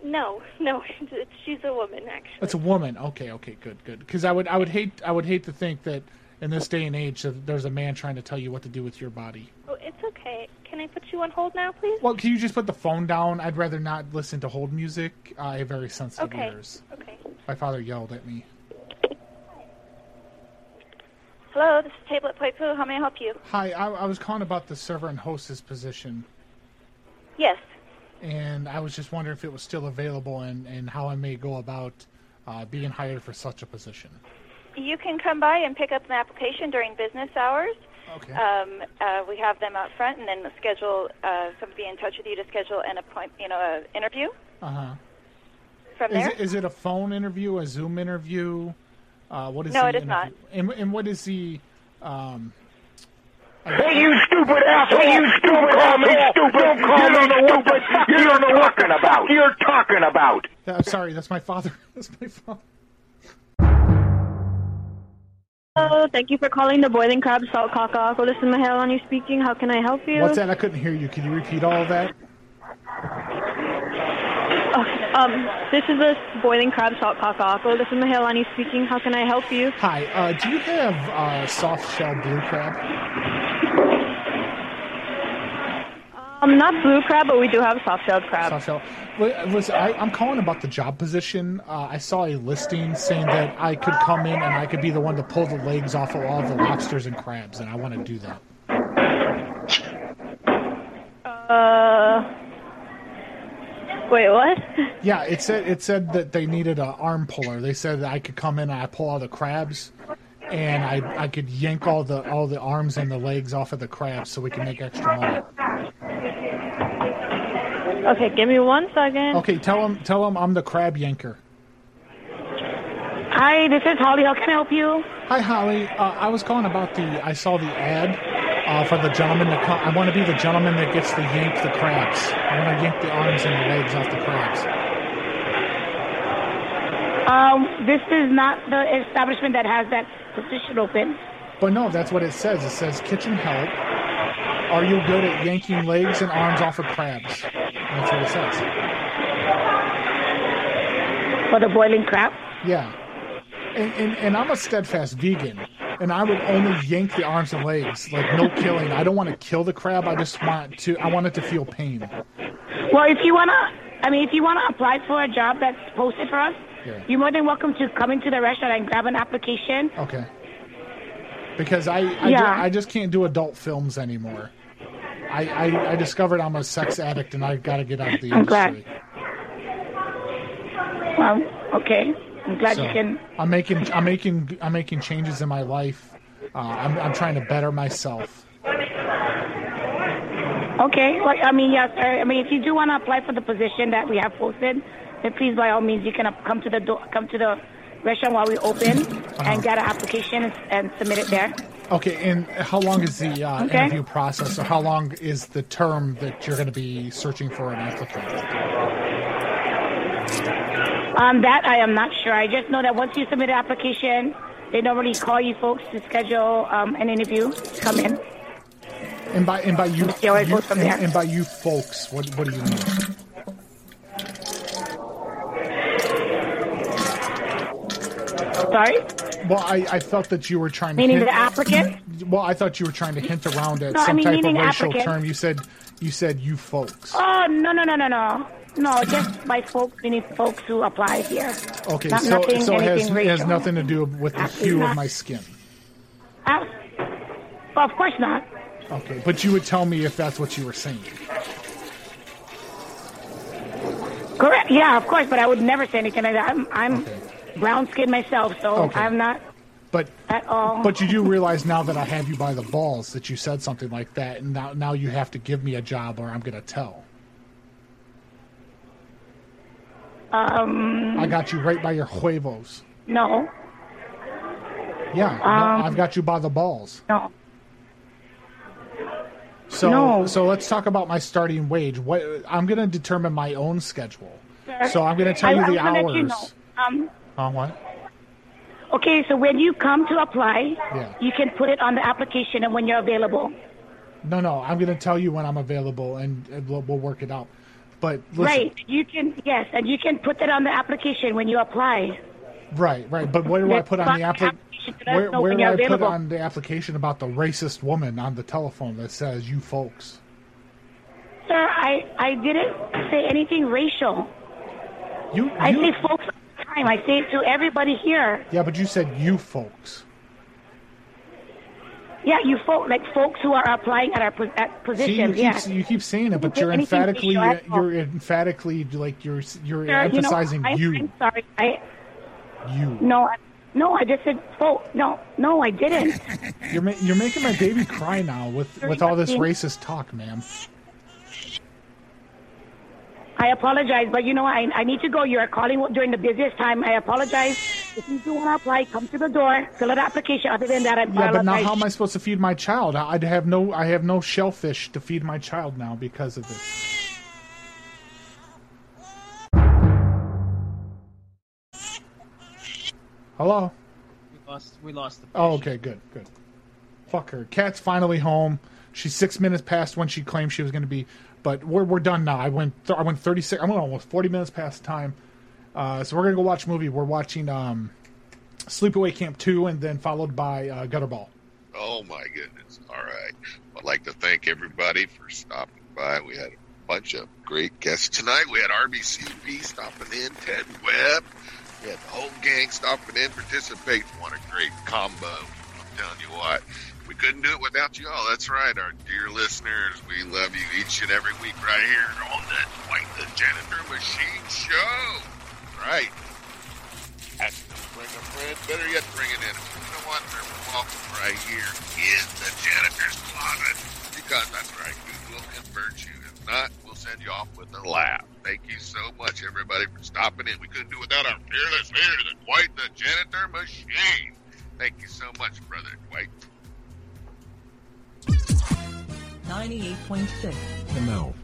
No, no. It's, she's a woman, actually. It's a woman. Okay, okay, good, good. Because I would I would hate I would hate to think that in this day and age that there's a man trying to tell you what to do with your body. Oh, it's okay. Can I put you on hold now, please? Well, can you just put the phone down? I'd rather not listen to hold music. I have very sensitive Okay. ears. Okay. My father yelled at me. Hello, this is Table at Playpoo. How may I help you? Hi, I, I was calling about the server and hostess position, Yes. And I was just wondering if it was still available and, and how I may go about uh, being hired for such a position. You can come by and pick up an application during business hours. Okay. Um, uh, we have them out front, and then schedule. Uh, somebody in touch with you to schedule an appoint. You know, an interview Uh huh. from Is there. it, is it a phone interview, a Zoom interview? Uh, what is No, the it is interview? not. And, and what is the um? Hey, you stupid asshole! Hey, you stupid don't asshole! Stupid. Don't call me stupid! You don't know what the fuck you're talking I'm sorry. That's my father. That's my father. Hello, thank you for calling the Boiling Crab Salt Cockle. This is Mahelani speaking. How can I help you? What's that? I couldn't hear you. Can you repeat all of that? Oh, um, this is the Boiling Crab Salt Cockle. This is Mahelani speaking. How can I help you? Hi. Uh, do you have uh, soft shell blue crab? Um, not blue crab, but we do have soft-shelled crab. Soft shell. Listen, I, I'm calling about the job position. Uh, I saw a listing saying that I could come in and I could be the one to pull the legs off of all the lobsters and crabs, and I want to do that. Uh, wait, what? Yeah, it said it said that they needed an arm puller. They said that I could come in and I pull all the crabs, and I I could yank all the all the arms and the legs off of the crabs so we can make extra money. Okay, give me one second. Okay, tell them tell them I'm the crab yanker. Hi, this is Holly. How can I help you? Hi, Holly. Uh, I was calling about the. I saw the ad uh, for the gentleman that. Co- I want to be the gentleman that gets to yank the crabs. I want to yank the arms and the legs off the crabs. Um, this is not the establishment that has that position open. But no, that's what it says. It says kitchen help. Are you good at yanking legs and arms off of crabs? That's what it says. For the boiling crab? Yeah. And, and, and I'm a steadfast vegan, and I would only yank the arms and legs, like no killing. I don't want to kill the crab. I just want to. I want it to feel pain. Well, if you wanna, I mean, if you wanna apply for a job that's posted for us, Yeah. you're more than welcome to come into the restaurant and grab an application. Okay. Because I I, Yeah. I just can't do adult films anymore. I, I, I discovered I'm a sex addict, and I've got to get out of the I'm glad. industry. Well, okay. I'm glad So, you can. I'm making I'm making I'm making changes in my life. Uh, I'm I'm trying to better myself. Okay. Well, I mean, yes. I mean, if you do want to apply for the position that we have posted, then please, by all means, you can come to the door, come to the restaurant while we open, Uh-huh. and get an application and, and submit it there. Okay, and how long is the uh, Okay. interview process, or how long is the term that you're going to be searching for an applicant? Um, that I am not sure. I just know that once you submit an application, they normally call you folks to schedule um, an interview to come in. And by and by you, you- from and, there. and by you folks, what what do you mean? Sorry? Well, I, I felt that you were trying to Meaning hint, the applicant? Well, I thought you were trying to hint around at No, I some mean type of racial applicant. term. You said you said you folks. Oh no no no no no no! Just by folks, meaning folks who apply here. Okay, Not, so nothing, so it has, it has nothing to do with the Absolutely hue of my skin. Uh, well, of course not. Okay, but you would tell me if that's what you were saying. Correct. Yeah, of course. But I would never say anything like that. I'm I'm brown skinned myself, so Okay. I'm not But at all. But you do realize now that I have you by the balls that you said something like that, and now now you have to give me a job or I'm going to tell. um, I got you right by your huevos. no, Yeah, no, Um, I've got you by the balls. no. So No. so let's talk about my starting wage. What I'm going to determine my own schedule. Sir, So I'm going to tell I- you the hours. you know. Um, Oh, what? okay, so when you come to apply, Yeah. you can put it on the application and when you're available. No, no. I'm going to tell you when I'm available, and, and we'll, we'll work it out. But listen, Right. You can yes, and you can put that on the application when you apply. Right, right. But where do I put on the application? Application to let us Where, where do I put on the application about the racist woman on the telephone that says "you folks"? Sir, I I didn't say anything racial. You, I you say folks time. I say it to everybody here. yeah, but you said "you folks." Yeah, you folk like folks who are applying at our pos- at See, you keep, yeah. you keep saying it, but Didn't you're emphatically all. you're emphatically like you're you're Sir, you know, emphasizing I, you. I'm sorry. I You. no, I, no. I just said folk. No, no, I didn't. You're ma- you're making my baby cry now with with all this racist talk, ma'am. I apologize, but you know I I need to go. You are calling during the busiest time. I apologize. If you do want to apply, come to the door, fill out the application. Other than that, I apologize. Yeah, but now how am I supposed to feed my child? I'd have no I have no shellfish to feed my child now because of this. Hello. We lost. We lost the. Oh, okay, good, good. Fuck her. Cat's finally home. She's six minutes past when she claimed she was going to be, but we're we're done now. I went th- I went thirty six. I went almost forty minutes past time. Uh, so we're gonna go watch a movie. We're watching um, Sleepaway Camp two, and then followed by uh, Gutterball. Oh my goodness! All right, I'd like to thank everybody for stopping by. We had a bunch of great guests tonight. We had RBCP stopping in, Ted Webb. We had the whole gang stopping in, participating. What a great combo! I'm telling you what, we couldn't do it without you all. That's right, our dear listeners. We love you each and every week right here on the Dwight the Janitor Machine Show. Right. To bring a friend. Better yet, bring in. You know what? They're welcome right here in the janitor's closet. Because that's right, we will convert you. If not, we'll send you off with a laugh. Thank you so much, everybody, for stopping in. We couldn't do it without our fearless leader, the Dwight the Janitor Machine. Thank you so much, brother Dwight. 98.6. The Mel.